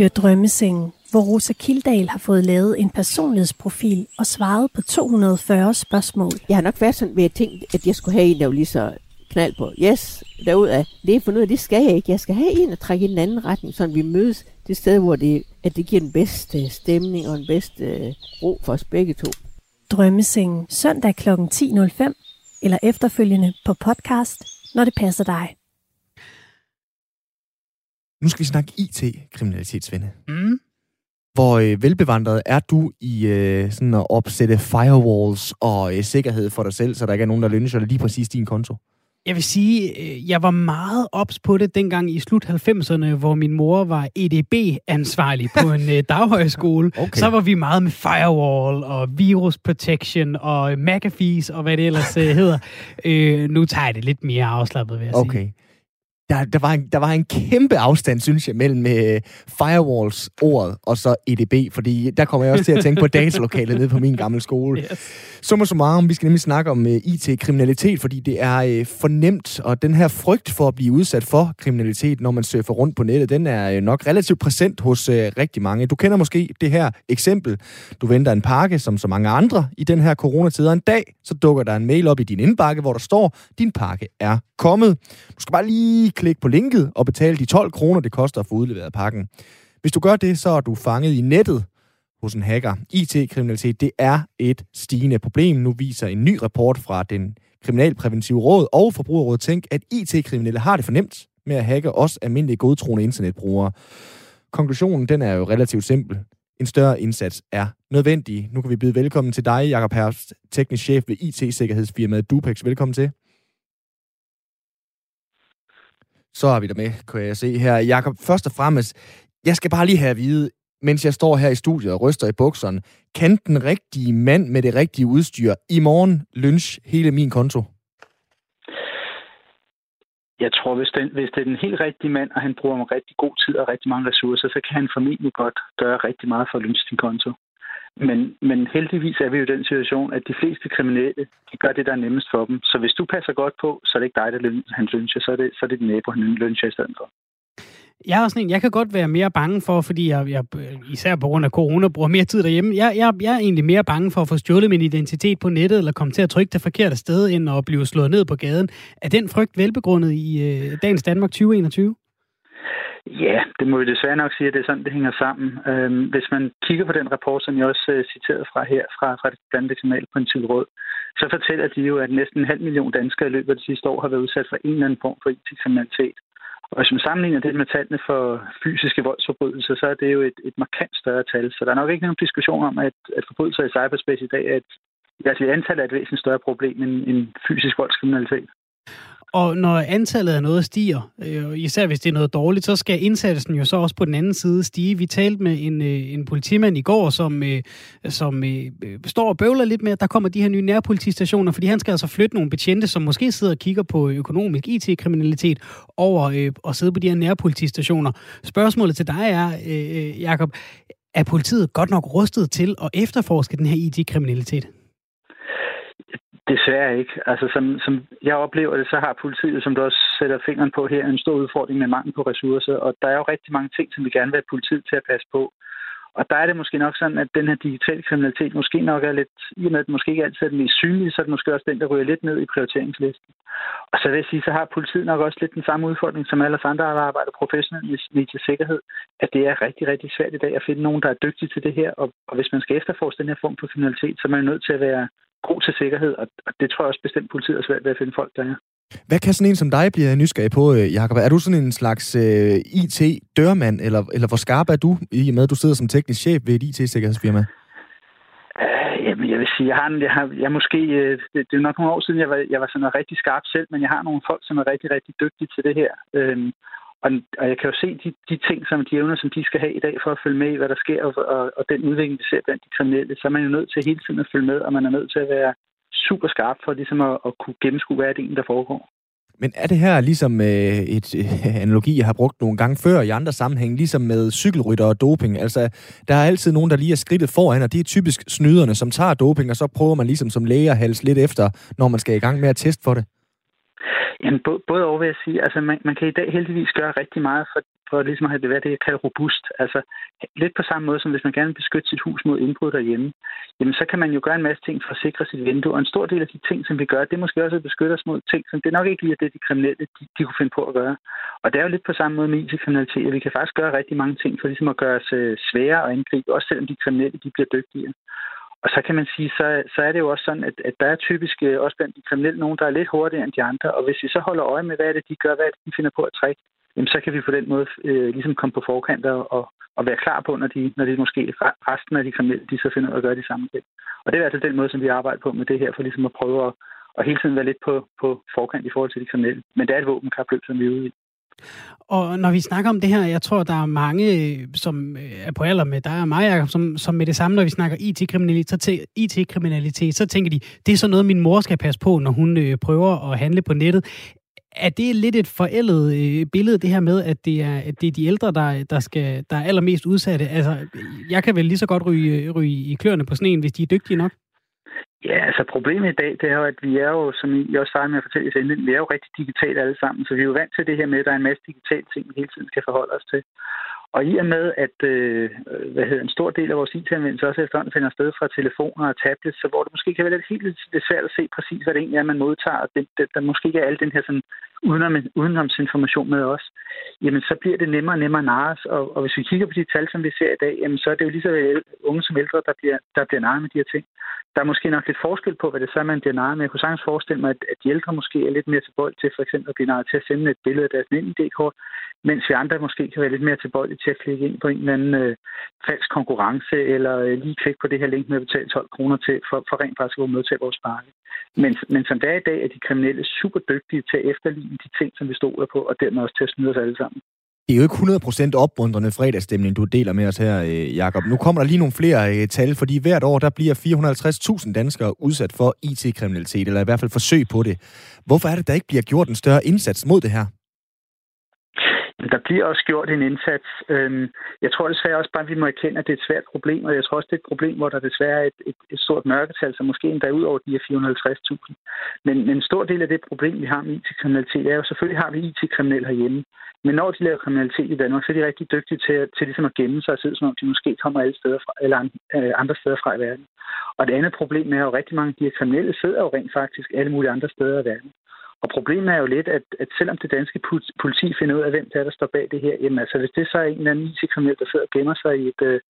Hør Drømmesengen, hvor Rosa Kildal har fået lavet en personlighedsprofil og svaret på 240 spørgsmål. Jeg har nok været sådan ved at tænke, at jeg skulle have en, der var lige så knald på. Yes, derudad. Det er fundet ud af, det skal jeg ikke. Jeg skal have en, der trækker i den anden retning, så vi mødes det sted, hvor det, at det giver den bedste stemning og den bedste øh, ro for os begge to. Drømmesengen søndag kl. 10.05 eller efterfølgende på podcast, når det passer dig. Nu skal vi snakke IT-kriminalitet, Svende. Mm. Hvor øh, velbevandret er du i øh, sådan at opsætte firewalls og øh, sikkerhed for dig selv, så der ikke er nogen, der dig lige præcis din konto? Jeg vil sige, øh, jeg var meget ops på det dengang i slut 90'erne, hvor min mor var EDB-ansvarlig på en øh, daghøjskole. Okay. Så var vi meget med firewall og virus protection og McAfee's og hvad det ellers øh, hedder. Øh, nu tager jeg det lidt mere afslappet, vil jeg sige. Der, der, var en, der var en kæmpe afstand, synes jeg, mellem øh, firewalls-ordet og så EDB, fordi der kommer jeg også til at tænke på datalokalet nede på min gamle skole. Yes. Summa summarum, vi skal nemlig snakke om uh, IT-kriminalitet, fordi det er uh, fornemt, og den her frygt for at blive udsat for kriminalitet, når man surfer rundt på nettet, den er uh, nok relativt præsent hos uh, rigtig mange. Du kender måske det her eksempel. Du venter en pakke, som så mange andre i den her coronatid, og en dag, så dukker der en mail op i din indbakke, hvor der står, din pakke er kommet. Du skal bare lige klik på linket og betale de 12 kroner, det koster at få udleveret pakken. Hvis du gør det, så er du fanget i nettet hos en hacker. IT-kriminalitet, det er et stigende problem. Nu viser en ny rapport fra den Kriminalpræventive Råd og Forbrugerrådet Tænk, at IT-kriminelle har det fornemt med at hacke os almindelige godtroende internetbrugere. Konklusionen, den er jo relativt simpel. En større indsats er nødvendig. Nu kan vi byde velkommen til dig, Jakob Herbst, teknisk chef ved IT-sikkerhedsfirmaet Dupex. Velkommen til. Så er vi der med, kan jeg se her. Jakob, først og fremmest, jeg skal bare lige have at vide, mens jeg står her i studiet og ryster i bukserne, kan den rigtige mand med det rigtige udstyr i morgen lynch hele min konto? Jeg tror, hvis, den, hvis det er den helt rigtige mand, og han bruger en rigtig god tid og rigtig mange ressourcer, så kan han formentlig godt gøre rigtig meget for at lynche din konto. Men, men heldigvis er vi jo i den situation, at de fleste kriminelle, de gør det, der er nemmest for dem. Så hvis du passer godt på, så er det ikke dig, der lyn- han lyncher, så er det, så er det din nabo, han lyncher i stedet for. Jeg er sådan en, jeg kan godt være mere bange for, fordi jeg, jeg især på grund af corona bruger mere tid derhjemme. Jeg, jeg, jeg er egentlig mere bange for at få stjålet min identitet på nettet, eller komme til at trykke det forkerte sted ind og blive slået ned på gaden. Er den frygt velbegrundet i øh, dagens Danmark 2021? Ja, det må vi desværre nok sige, at det er sådan, det hænger sammen. Øhm, hvis man kigger på den rapport, som jeg også øh, citerede fra her, fra, fra det blandt på en råd, så fortæller de jo, at næsten en halv million danskere i løbet af de sidste år har været udsat for en eller anden form for IT-kriminalitet. Og hvis man sammenligner det med tallene for fysiske voldsforbrydelser, så er det jo et, et markant større tal. Så der er nok ikke nogen diskussion om, at, at forbrydelser i cyberspace i dag er et, altså antallet er et væsentligt større problem end, end fysisk voldskriminalitet. Og når antallet af noget stiger, øh, især hvis det er noget dårligt, så skal indsatsen jo så også på den anden side stige. Vi talte med en, øh, en politimand i går, som, øh, som øh, øh står og bøvler lidt med, at der kommer de her nye nærpolitistationer, fordi han skal altså flytte nogle betjente, som måske sidder og kigger på økonomisk IT-kriminalitet, over øh, og sidde på de her nærpolitistationer. Spørgsmålet til dig er, øh, øh, Jakob, er politiet godt nok rustet til at efterforske den her IT-kriminalitet? Desværre ikke. Altså, som, som jeg oplever det, så har politiet, som du også sætter fingeren på her, en stor udfordring med mangel på ressourcer. Og der er jo rigtig mange ting, som vi gerne vil have politiet til at passe på. Og der er det måske nok sådan, at den her digitale kriminalitet måske nok er lidt, i og med at den måske ikke altid er den mest synlige, så er det måske også den, der ryger lidt ned i prioriteringslisten. Og så vil jeg sige, så har politiet nok også lidt den samme udfordring, som alle andre, der arbejder professionelt med IT-sikkerhed, at det er rigtig, rigtig svært i dag at finde nogen, der er dygtige til det her. Og, og hvis man skal efterforske den her form for kriminalitet, så er man nødt til at være god til sikkerhed, og det tror jeg også bestemt politiet er svært ved at finde folk, der er. Hvad kan sådan en som dig blive nysgerrig på, øh, Jakob? Er du sådan en slags øh, IT-dørmand, eller, eller hvor skarp er du, i og med at du sidder som teknisk chef ved et IT-sikkerhedsfirma? Uh, jamen, jeg vil sige, jeg har, jeg har jeg måske, uh, det, det er nok nogle år siden, jeg var, jeg var sådan rigtig skarp selv, men jeg har nogle folk, som er rigtig, rigtig dygtige til det her. Uh, og, og jeg kan jo se de, de ting, som de evner, som de skal have i dag for at følge med i, hvad der sker, og, og, og den udvikling, vi ser blandt de kriminelle, så er man jo nødt til hele tiden at følge med, og man er nødt til at være super skarp for ligesom at, at kunne gennemskue, hvad er det der foregår. Men er det her ligesom øh, et øh, analogi, jeg har brugt nogle gange før i andre sammenhænge, ligesom med cykelrytter og doping? Altså, der er altid nogen, der lige er skridtet foran, og det er typisk snyderne, som tager doping, og så prøver man ligesom som læger at halse lidt efter, når man skal i gang med at teste for det. Jamen, både over vil jeg sige, altså man, man kan i dag heldigvis gøre rigtig meget for, for ligesom at have det været det, jeg kalder robust. Altså lidt på samme måde, som hvis man gerne vil beskytte sit hus mod indbrud derhjemme, jamen så kan man jo gøre en masse ting for at sikre sit vindue. Og en stor del af de ting, som vi gør, det er måske også at beskytte os mod ting, som det nok ikke lige er det, de kriminelle de, de kunne finde på at gøre. Og det er jo lidt på samme måde med IT-kriminalitet, at vi kan faktisk gøre rigtig mange ting for ligesom at gøre os øh, sværere at angribe, også selvom de kriminelle de bliver dygtigere. Og så kan man sige, så, så er det jo også sådan, at, at der er typisk øh, også blandt de kriminelle nogen, der er lidt hurtigere end de andre. Og hvis vi så holder øje med, hvad er det, de gør, hvad er det, de finder på at trække, jamen, så kan vi på den måde øh, ligesom komme på forkant og, og være klar på, når de, når de måske resten af de kriminelle, de så finder ud af at gøre de samme ting. Og det er altså den måde, som vi arbejder på med det her, for ligesom at prøve at, at hele tiden være lidt på, på forkant i forhold til de kriminelle. Men det er et våbenkapløb, som vi er ude i. Og når vi snakker om det her, jeg tror, der er mange, øh, som øh, er på alder med dig og mig, Jacob, som, som med det samme, når vi snakker IT-kriminalitet, så, IT-kriminalitet, så tænker de, det er så noget, min mor skal passe på, når hun øh, prøver at handle på nettet. Er det lidt et forældet øh, billede, det her med, at det er, at det er de ældre, der, der, skal, der er allermest udsatte? Altså, jeg kan vel lige så godt ryge, øh, ryge i kløerne på sneen, hvis de er dygtige nok? Ja, altså problemet i dag, det er jo, at vi er jo, som I også startede med at fortælle i vi er jo rigtig digitalt alle sammen, så vi er jo vant til det her med, at der er en masse digitale ting, vi hele tiden skal forholde os til. Og i og med, at øh, hvad hedder, en stor del af vores IT-anvendelse også efterhånden finder sted fra telefoner og tablets, så hvor det måske kan være lidt helt lidt svært at se præcis, hvad det egentlig er, man modtager, det, det, der måske ikke er al den her sådan, udenom, udenomsinformation med os, jamen så bliver det nemmere og nemmere narres. Og, og hvis vi kigger på de tal, som vi ser i dag, jamen så er det jo lige så vel unge som ældre, der bliver, der bliver narret med de her ting. Der er måske nok lidt forskel på, hvad det så er, man bliver narret med. Jeg kunne sagtens forestille mig, at, at de ældre måske er lidt mere tilbøjelige til for eksempel at blive narret til at sende et billede af deres NemID-kort, mens vi andre måske kan være lidt mere tilbøjelige til at klikke ind på en eller anden øh, falsk konkurrence, eller øh, lige klikke på det her link med at betale 12 kroner til, for, for rent faktisk at modtage vores pakke. Men, men som det er i dag, er de kriminelle super dygtige til at efterligne de ting, som vi stoler på, og dermed også til at snyde os alle sammen. Det er jo ikke 100% opmuntrende fredagsstemning, du deler med os her, øh, Jakob. Nu kommer der lige nogle flere øh, tal, fordi hvert år der bliver 450.000 danskere udsat for IT-kriminalitet, eller i hvert fald forsøg på det. Hvorfor er det, der ikke bliver gjort en større indsats mod det her? Der bliver også gjort en indsats. Øhm, jeg tror desværre også bare, at vi må erkende, at det er et svært problem, og jeg tror også, det er et problem, hvor der desværre er et, et, et stort mørketal, som måske endda ud over de her 450.000. Men, men en stor del af det problem, vi har med IT-kriminalitet, er jo selvfølgelig har vi IT-kriminelle herhjemme. Men når de laver kriminalitet i Danmark, så er de rigtig dygtige til, til ligesom at gemme sig og sidde, som om de måske kommer alle steder fra, eller øh, andre steder fra i verden. Og det andet problem er jo, at rigtig mange af de her kriminelle sidder jo rent faktisk alle mulige andre steder i verden. Og problemet er jo lidt, at, at selvom det danske politi finder ud af, hvem det er, der står bag det her, jamen altså, hvis det så er en eller anden IT-kriminel, der sidder og gemmer sig i et, øh,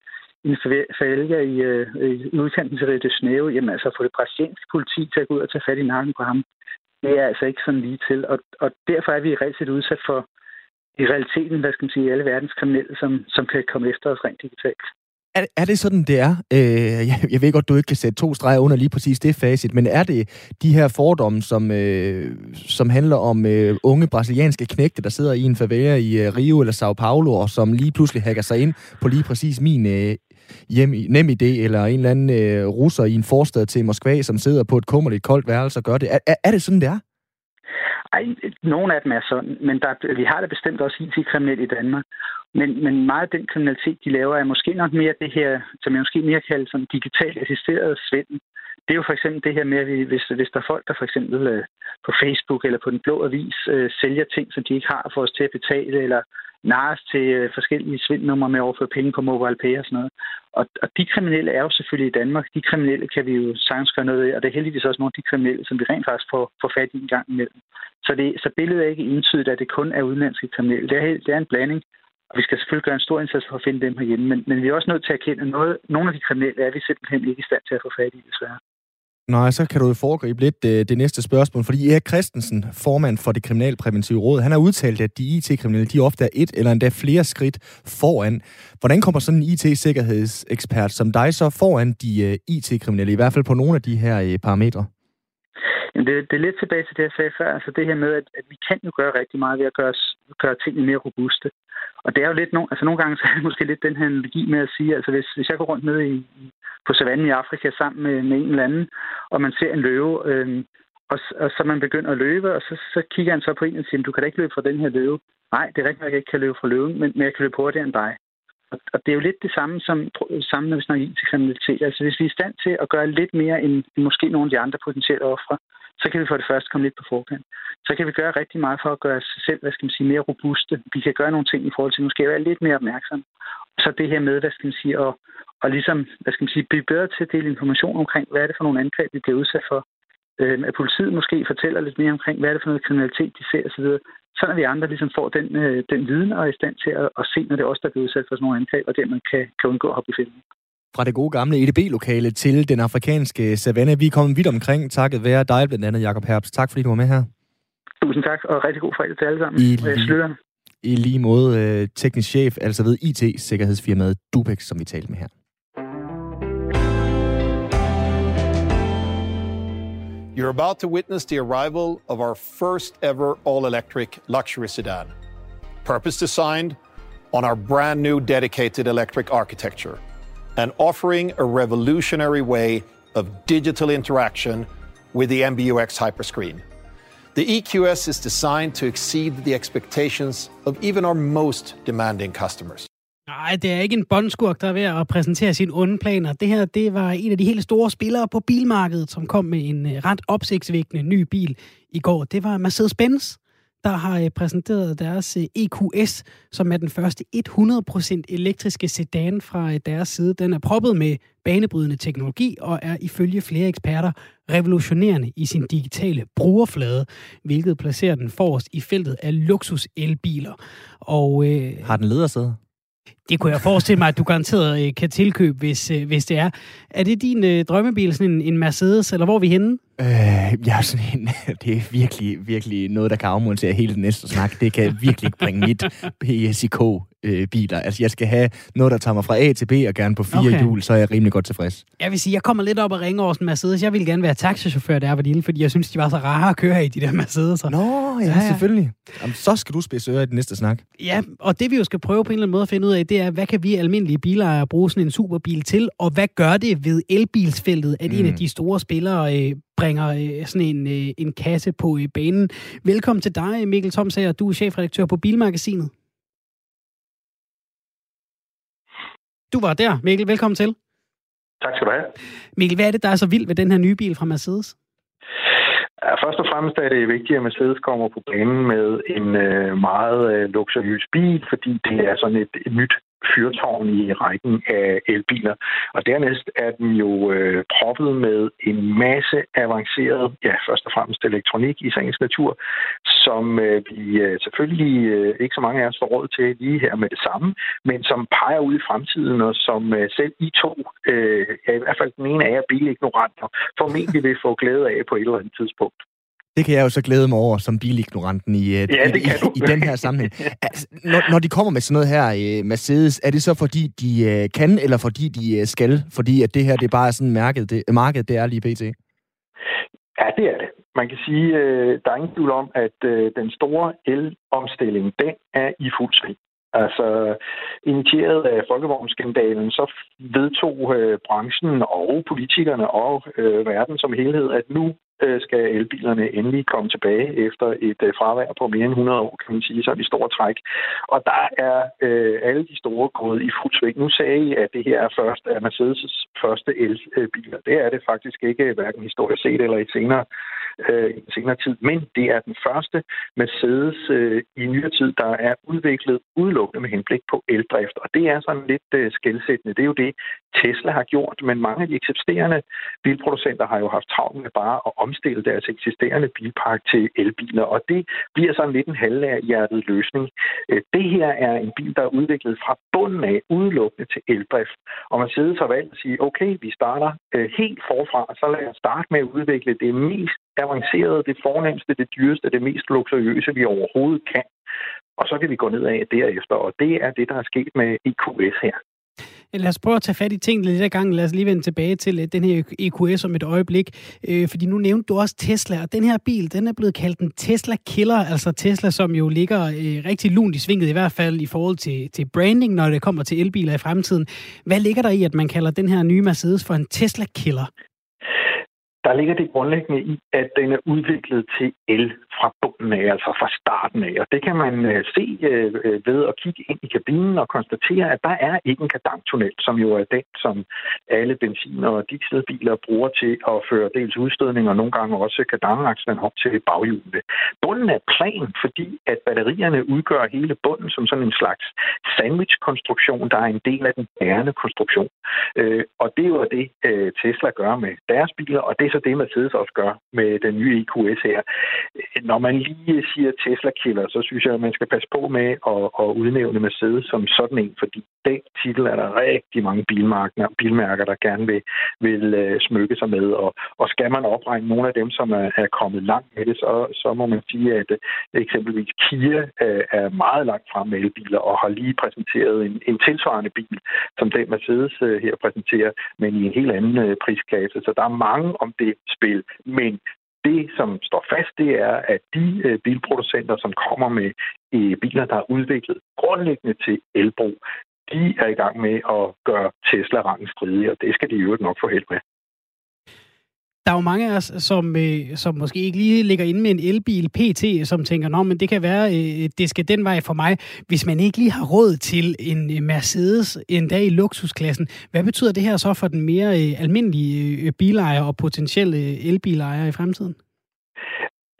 en falge i, øh, i udkanten til Rio de Janeiro, jamen altså, få det brasilianske politi til at gå ud og tage fat i nakken på ham, det er altså ikke sådan lige til. Og, og derfor er vi reelt set udsat for i realiteten, hvad skal man sige, alle verdens kriminelle, som, som kan komme efter os rent digitalt. Er, er det sådan, det er? Øh, jeg, jeg ved godt, du ikke kan sætte to streger under lige præcis det facit, men er det de her fordomme, som, øh, som handler om øh, unge brasilianske knægte, der sidder i en favela i øh, Rio eller Sao Paulo, og som lige pludselig hacker sig ind på lige præcis min øh, hjem, nem idé, eller en eller anden øh, russer i en forstad til Moskva, som sidder på et kummerligt koldt værelse og gør det? Er, er, er det sådan, det er? Ej, nogle af dem er sådan, men der, vi har da bestemt også IT-kriminelle i Danmark. Men, men meget af den kriminalitet, de laver, er måske nok mere det her, som jeg måske mere kalder som digitalt assisteret svindel. Det er jo for eksempel det her med, at vi, hvis, hvis der er folk, der for eksempel øh, på Facebook eller på den blå avis øh, sælger ting, som de ikke har for os til at betale, eller nares til øh, forskellige svindnumre med at overføre penge på mobile pay og sådan noget. Og, og de kriminelle er jo selvfølgelig i Danmark. De kriminelle kan vi jo sagtens gøre noget af, og det er heldigvis også nogle af de kriminelle, som vi rent faktisk får, får fat i en gang imellem. Så, det, så billedet er ikke entydigt, at det kun er udenlandske kriminelle. Det er, det er en blanding. Og vi skal selvfølgelig gøre en stor indsats for at finde dem herhjemme, men, men vi er også nødt til at erkende, at noget, nogle af de kriminelle er vi simpelthen ikke i stand til at få fat i, desværre. Nej, så kan du jo foregribe lidt det, øh, det næste spørgsmål, fordi Erik Christensen, formand for det kriminalpræventive råd, han har udtalt, at de IT-kriminelle, de ofte er et eller endda flere skridt foran. Hvordan kommer sådan en IT-sikkerhedsekspert som dig så foran de uh, IT-kriminelle, i hvert fald på nogle af de her uh, parametre? Jamen det, det er lidt tilbage til det, jeg sagde før. Altså det her med, at, at vi kan jo gøre rigtig meget ved at gøre, gøre tingene mere robuste. Og det er jo lidt no, altså nogle gange så er det måske lidt den her analogi med at sige, altså hvis, hvis jeg går rundt ned i, på savannen i Afrika sammen med, med en eller anden, og man ser en løve, øh, og, og så man begynder at løbe, og så, så kigger han så på en og siger, du kan da ikke løbe fra den her løve. Nej, det er rigtigt, at jeg ikke kan løbe fra løven, men, men jeg kan løbe hurtigere end dig. Og, og det er jo lidt det samme, som, samme når vi snakker IT-kriminalitet. Altså hvis vi er i stand til at gøre lidt mere end, end måske nogle af de andre potentielle ofre, så kan vi for det første komme lidt på forkant. Så kan vi gøre rigtig meget for at gøre os selv, hvad skal man sige, mere robuste. Vi kan gøre nogle ting i forhold til måske at være lidt mere opmærksom. Så det her med, hvad skal man sige, at, og ligesom, hvad skal man sige, blive bedre til at dele information omkring, hvad er det for nogle angreb, vi bliver udsat for. Øh, at politiet måske fortæller lidt mere omkring, hvad er det for noget kriminalitet, de ser osv. Sådan at vi andre ligesom får den, øh, den viden og er i stand til at, at se, når det er os, der bliver udsat for sådan nogle angreb, og dermed kan, kan undgå at hoppe i filmen. Fra det gode gamle EDB-lokale til den afrikanske savanne. Vi er kommet vidt omkring, takket være dig blandt andet, Jacob Herbst. Tak fordi du var med her. Tusind tak, og rigtig god fredag til alle sammen. I, og jeg slutter. I lige måde øh, teknisk chef, altså ved IT-sikkerhedsfirmaet Dubex, som vi talte med her. You're about to witness the arrival of our first ever all electric luxury sedan. Purpose designed on our brand new dedicated electric architecture and offering a revolutionary way of digital interaction with the MBUX Hyperscreen. The EQS is designed to exceed the expectations of even our most demanding customers. Nej, det er ikke en bondskurk, der er ved at præsentere sine onde planer. Det her, det var en af de helt store spillere på bilmarkedet, som kom med en øh, ret opsigtsvækkende ny bil i går. Det var Mercedes-Benz, der har øh, præsenteret deres øh, EQS, som er den første 100% elektriske sedan fra øh, deres side. Den er proppet med banebrydende teknologi og er ifølge flere eksperter revolutionerende i sin digitale brugerflade, hvilket placerer den forrest i feltet af luksus elbiler. Og, øh, har den ledersæde? Det kunne jeg forestille mig, at du garanteret øh, kan tilkøbe, hvis, øh, hvis det er. Er det din øh, drømmebil, sådan en, en Mercedes, eller hvor er vi henne? Øh, jeg er sådan en, det er virkelig, virkelig noget, der kan afmontere hele den næste snak. Det kan virkelig ikke bringe mit PSIK øh, biler. Altså, jeg skal have noget, der tager mig fra A til B, og gerne på fire okay. hjul, så er jeg rimelig godt tilfreds. Jeg vil sige, jeg kommer lidt op og ringer over sådan en Mercedes. Jeg ville gerne være taxichauffør, der var lille, fordi jeg synes, de var så rare at køre i, de der Mercedes. Nå, ja, ja, ja. selvfølgelig. Jamen, så skal du spidse ører i den næste snak. Ja, og det vi jo skal prøve på en eller anden måde at finde ud af, det er, hvad kan vi almindelige bilejere bruge sådan en superbil til, og hvad gør det ved elbilsfeltet, at mm. en af mm. de store spillere øh, bringer øh, sådan en, øh, en kasse på øh, banen. Velkommen til dig, Mikkel Tomsager. Du er chefredaktør på Bilmagasinet. Du var der, Mikkel. Velkommen til. Tak skal du have. Mikkel, hvad er det, der er så vildt ved den her nye bil fra Mercedes? Ja, først og fremmest er det vigtigt, at Mercedes kommer på banen med en øh, meget øh, luksuriøs bil, fordi det er sådan et, et nyt fyrtårn i rækken af elbiler. Og dernæst er den jo øh, proppet med en masse avanceret, ja, først og fremmest elektronik i sagens natur, som øh, vi øh, selvfølgelig øh, ikke så mange af os får råd til lige her med det samme, men som peger ud i fremtiden, og som øh, selv I to, øh, ja, i hvert fald den ene af jer bilignoranter, formentlig vil få glæde af på et eller andet tidspunkt. Det kan jeg jo så glæde mig over som bilignoranten i, ja, i, i, i den her sammenhæng. Altså, når, når de kommer med sådan noget her, uh, Mercedes, er det så fordi, de uh, kan, eller fordi de skal? Fordi at det her, det er bare sådan markedet, det, markedet, det er lige pt. Ja, det er det. Man kan sige, uh, der er ingen tvivl om, at den store elomstilling, den er i fuld sving. Altså, initieret af folkevognsskandalen, så vedtog øh, branchen og politikerne og øh, verden som helhed, at nu øh, Øh, skal elbilerne endelig komme tilbage efter et øh, fravær på mere end 100 år, kan man sige, så er de store træk. Og der er øh, alle de store gået i fuld sving. Nu sagde I, at det her er først er Mercedes' første elbiler. Det er det faktisk ikke, hverken historisk set eller i senere, øh, i senere tid. Men det er den første Mercedes øh, i nyere tid, der er udviklet udelukkende med henblik på eldrift. Og det er sådan lidt øh, skældsættende. Det er jo det, Tesla har gjort, men mange af de eksisterende bilproducenter har jo haft travlt med bare at omstille deres eksisterende bilpark til elbiler, og det bliver sådan lidt en halvhjertet løsning. Øh, det her er en bil, der er udviklet fra bunden af udelukkende til eldrift, og man sidder så valgt at sige, okay, vi starter øh, helt forfra, så lad os starte med at udvikle det mest avancerede, det fornemmeste, det dyreste, det mest luksuriøse, vi overhovedet kan. Og så kan vi gå ned af derefter, og det er det, der er sket med EQS her. Lad os prøve at tage fat i tingene lidt af gangen. Lad os lige vende tilbage til øh, den her EQS om et øjeblik. Øh, fordi nu nævnte du også Tesla, og den her bil, den er blevet kaldt en Tesla-killer. Altså Tesla, som jo ligger øh, rigtig lunt i svinget, i hvert fald i forhold til, til branding, når det kommer til elbiler i fremtiden. Hvad ligger der i, at man kalder den her nye Mercedes for en Tesla-killer? Der ligger det grundlæggende i, at den er udviklet til el fra bunden af, altså fra starten af. Og det kan man øh, se øh, øh, ved at kigge ind i kabinen og konstatere, at der er ikke en kadangtunnel, som jo er den, som alle benzin- og dieselbiler bruger til at føre dels udstødning og nogle gange også kadangaksen op til baghjulene. Bunden er plan, fordi at batterierne udgør hele bunden som sådan en slags sandwich-konstruktion, der er en del af den bærende konstruktion. Og det er jo det, Tesla gør med deres biler, og det er så det, Mercedes også gør med den nye EQS her. Når man lige siger Tesla-killer, så synes jeg, at man skal passe på med at, at udnævne Mercedes som sådan en, fordi den titel er der rigtig mange bilmærker, bilmærker der gerne vil, vil uh, smykke sig med. Og, og skal man opregne nogle af dem, som er, er kommet langt med det, så, så må man sige, at uh, eksempelvis Kia uh, er meget langt frem med elbiler og har lige præsenteret en, en tilsvarende bil, som den Mercedes uh, her præsenterer, men i en helt anden uh, prisklasse. Så der er mange om det spil. Men det, som står fast, det er, at de øh, bilproducenter, som kommer med øh, biler, der er udviklet grundlæggende til elbrug, de er i gang med at gøre Tesla rangen stridig, og det skal de i øvrigt nok få held med der er jo mange af os, som, øh, som måske ikke lige ligger inde med en elbil PT, som tænker, Nå, men det kan være, øh, det skal den vej for mig. Hvis man ikke lige har råd til en øh, Mercedes en dag i luksusklassen, hvad betyder det her så for den mere øh, almindelige øh, bilejer og potentielle øh, elbilejer i fremtiden?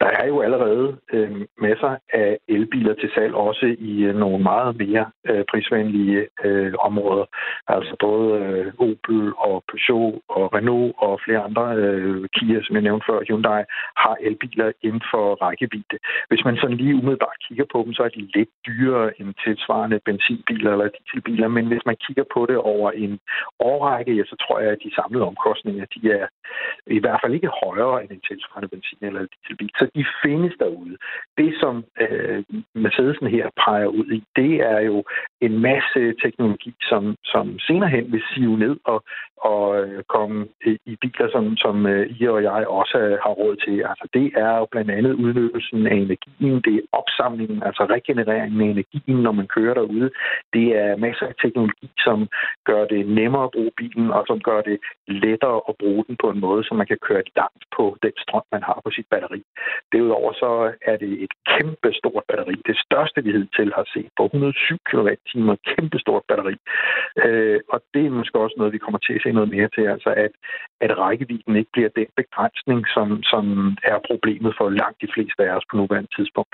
Der er jo allerede øh, masser af elbiler til salg, også i øh, nogle meget mere øh, prisvenlige øh, områder. Altså både øh, Opel og Peugeot og Renault og flere andre øh, Kia, som jeg nævnte før, Hyundai, har elbiler inden for rækkevidde. Hvis man sådan lige umiddelbart kigger på dem, så er de lidt dyrere end tilsvarende benzinbiler eller dieselbiler, men hvis man kigger på det over en årrække, ja, så tror jeg, at de samlede omkostninger, de er i hvert fald ikke højere end en tilsvarende benzin- eller dieselbil. Så de findes derude. Det, som øh, Mercedesen her peger ud i, det er jo en masse teknologi, som, som senere hen vil sive ned og, og øh, komme i biler, som, som øh, I og jeg også øh, har råd til. Altså, det er jo blandt andet udnyttelsen af energien, det er opsamlingen, altså regenereringen af energien, når man kører derude. Det er masser af teknologi, som gør det nemmere at bruge bilen, og som gør det lettere at bruge den på en måde, så man kan køre langt på den strøm, man har på sit batteri. Derudover så er det et kæmpe stort batteri. Det største, vi til har set på 107 kWh, kæmpe stort batteri. Øh, og det er måske også noget, vi kommer til at se noget mere til, altså at, at rækkevidden ikke bliver den begrænsning, som, som er problemet for langt de fleste af os på nuværende tidspunkt.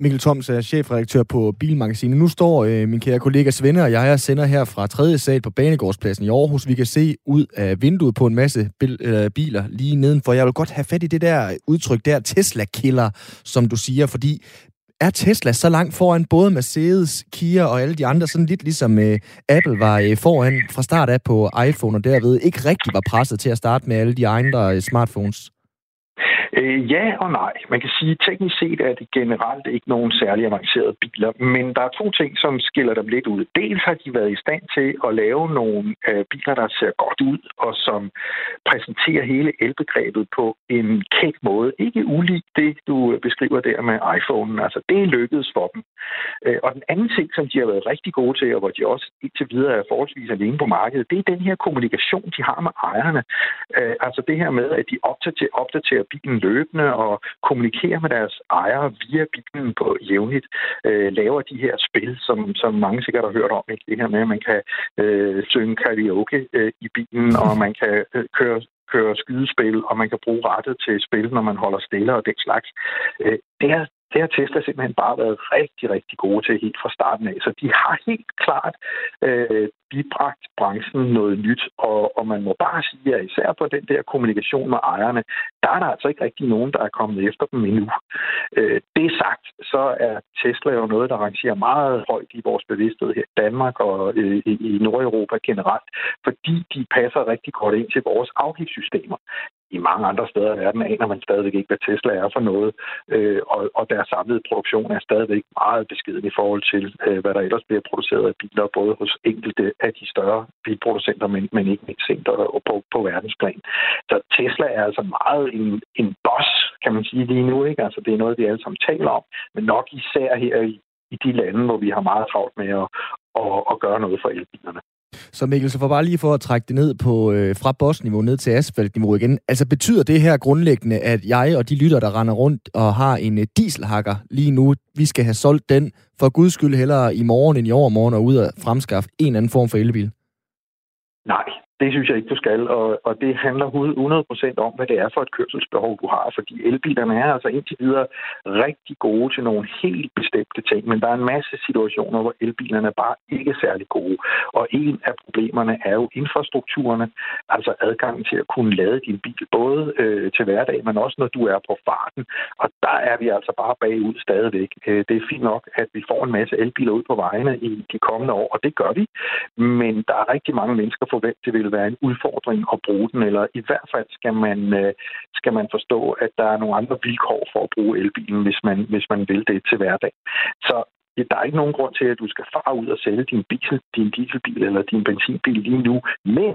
Mikkel Thoms er chefredaktør på Bilmagasinet. Nu står øh, min kære kollega Svende og jeg og sender her fra 3. sal på Banegårdspladsen i Aarhus. Vi kan se ud af vinduet på en masse bil, øh, biler lige nedenfor. Jeg vil godt have fat i det der udtryk der, Tesla-killer, som du siger, fordi er Tesla så langt foran både Mercedes, Kia og alle de andre, sådan lidt ligesom øh, Apple var øh, foran fra start af på iPhone, og derved ikke rigtig var presset til at starte med alle de andre øh, smartphones? Øh, ja og nej. Man kan sige, at teknisk set er det generelt ikke nogen særlig avancerede biler, men der er to ting, som skiller dem lidt ud. Dels har de været i stand til at lave nogle øh, biler, der ser godt ud, og som præsenterer hele elbegrebet på en kæk måde. Ikke ulig det, du beskriver der med iPhone. Altså, det er lykkedes for dem. Øh, og den anden ting, som de har været rigtig gode til, og hvor de også indtil videre er forholdsvis alene på markedet, det er den her kommunikation, de har med ejerne. Øh, altså det her med, at de opdaterer, opdaterer bilen løbende og kommunikerer med deres ejere via bilen på jævnligt, øh, laver de her spil, som, som mange sikkert har hørt om. Ikke? Det her med, at man kan øh, synge karaoke øh, i bilen, og man kan øh, køre køre skydespil, og man kan bruge rettet til spil, når man holder stille og den slags. Øh, det, er, det har Tesla simpelthen bare været rigtig, rigtig gode til helt fra starten af. Så de har helt klart øh, bibragt branchen noget nyt, og, og man må bare sige, at især på den der kommunikation med ejerne, der er der altså ikke rigtig nogen, der er kommet efter dem endnu. Øh, det sagt, så er Tesla jo noget, der rangerer meget højt i vores bevidsthed her i Danmark og øh, i Nordeuropa generelt, fordi de passer rigtig godt ind til vores afgiftssystemer i mange andre steder i verden aner man stadigvæk ikke, hvad Tesla er for noget, øh, og, og deres samlede produktion er stadigvæk meget beskeden i forhold til, øh, hvad der ellers bliver produceret af biler, både hos enkelte af de større bilproducenter, men, men ikke mindst og på, på verdensplan. Så Tesla er altså meget en, en boss, kan man sige lige nu. Ikke? Altså, det er noget, vi alle sammen taler om, men nok især her i, i de lande, hvor vi har meget travlt med at, at, at gøre noget for elbilerne. Så Mikkel, så for bare lige for at trække det ned på, øh, fra bossniveau ned til asfaltniveau igen. Altså betyder det her grundlæggende, at jeg og de lytter, der render rundt og har en øh, dieselhakker lige nu, vi skal have solgt den for guds skyld hellere i morgen end i overmorgen og ud og fremskaffe en eller anden form for elbil? Nej, det synes jeg ikke, du skal, og, og det handler 100% om, hvad det er for et kørselsbehov, du har, fordi elbilerne er altså indtil videre rigtig gode til nogle helt bestemte ting, men der er en masse situationer, hvor elbilerne bare ikke er særlig gode, og en af problemerne er jo infrastrukturerne, altså adgangen til at kunne lade din bil, både øh, til hverdag, men også når du er på farten, og der er vi altså bare bagud stadigvæk. Øh, det er fint nok, at vi får en masse elbiler ud på vejene i de kommende år, og det gør vi, men der er rigtig mange mennesker forventet vil være en udfordring at bruge den, eller i hvert fald skal man, øh, skal man forstå, at der er nogle andre vilkår for at bruge elbilen, hvis man, hvis man vil det til hverdag. Så der er ikke nogen grund til, at du skal fare ud og sælge din, bil, din dieselbil eller din benzinbil lige nu, men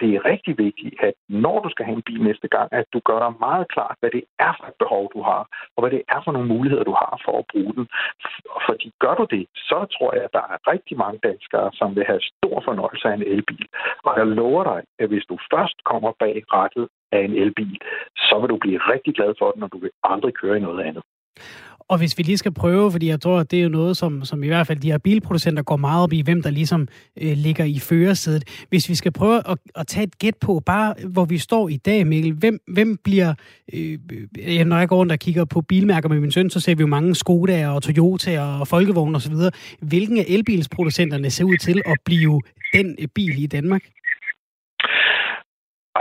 det er rigtig vigtigt, at når du skal have en bil næste gang, at du gør dig meget klart, hvad det er for et behov, du har, og hvad det er for nogle muligheder, du har for at bruge den. Fordi gør du det, så tror jeg, at der er rigtig mange danskere, som vil have stor fornøjelse af en elbil. Og jeg lover dig, at hvis du først kommer bag rettet af en elbil, så vil du blive rigtig glad for den, og du vil aldrig køre i noget andet. Og hvis vi lige skal prøve, fordi jeg tror, at det er jo noget, som, som i hvert fald de her bilproducenter går meget op i, hvem der ligesom øh, ligger i førersædet. Hvis vi skal prøve at, at tage et gæt på, bare hvor vi står i dag, Mikkel, hvem, hvem bliver... Øh, øh når jeg går rundt og kigger på bilmærker med min søn, så ser vi jo mange Skoda og Toyota og Folkevogn osv. Hvilken af elbilsproducenterne ser ud til at blive den øh, bil i Danmark?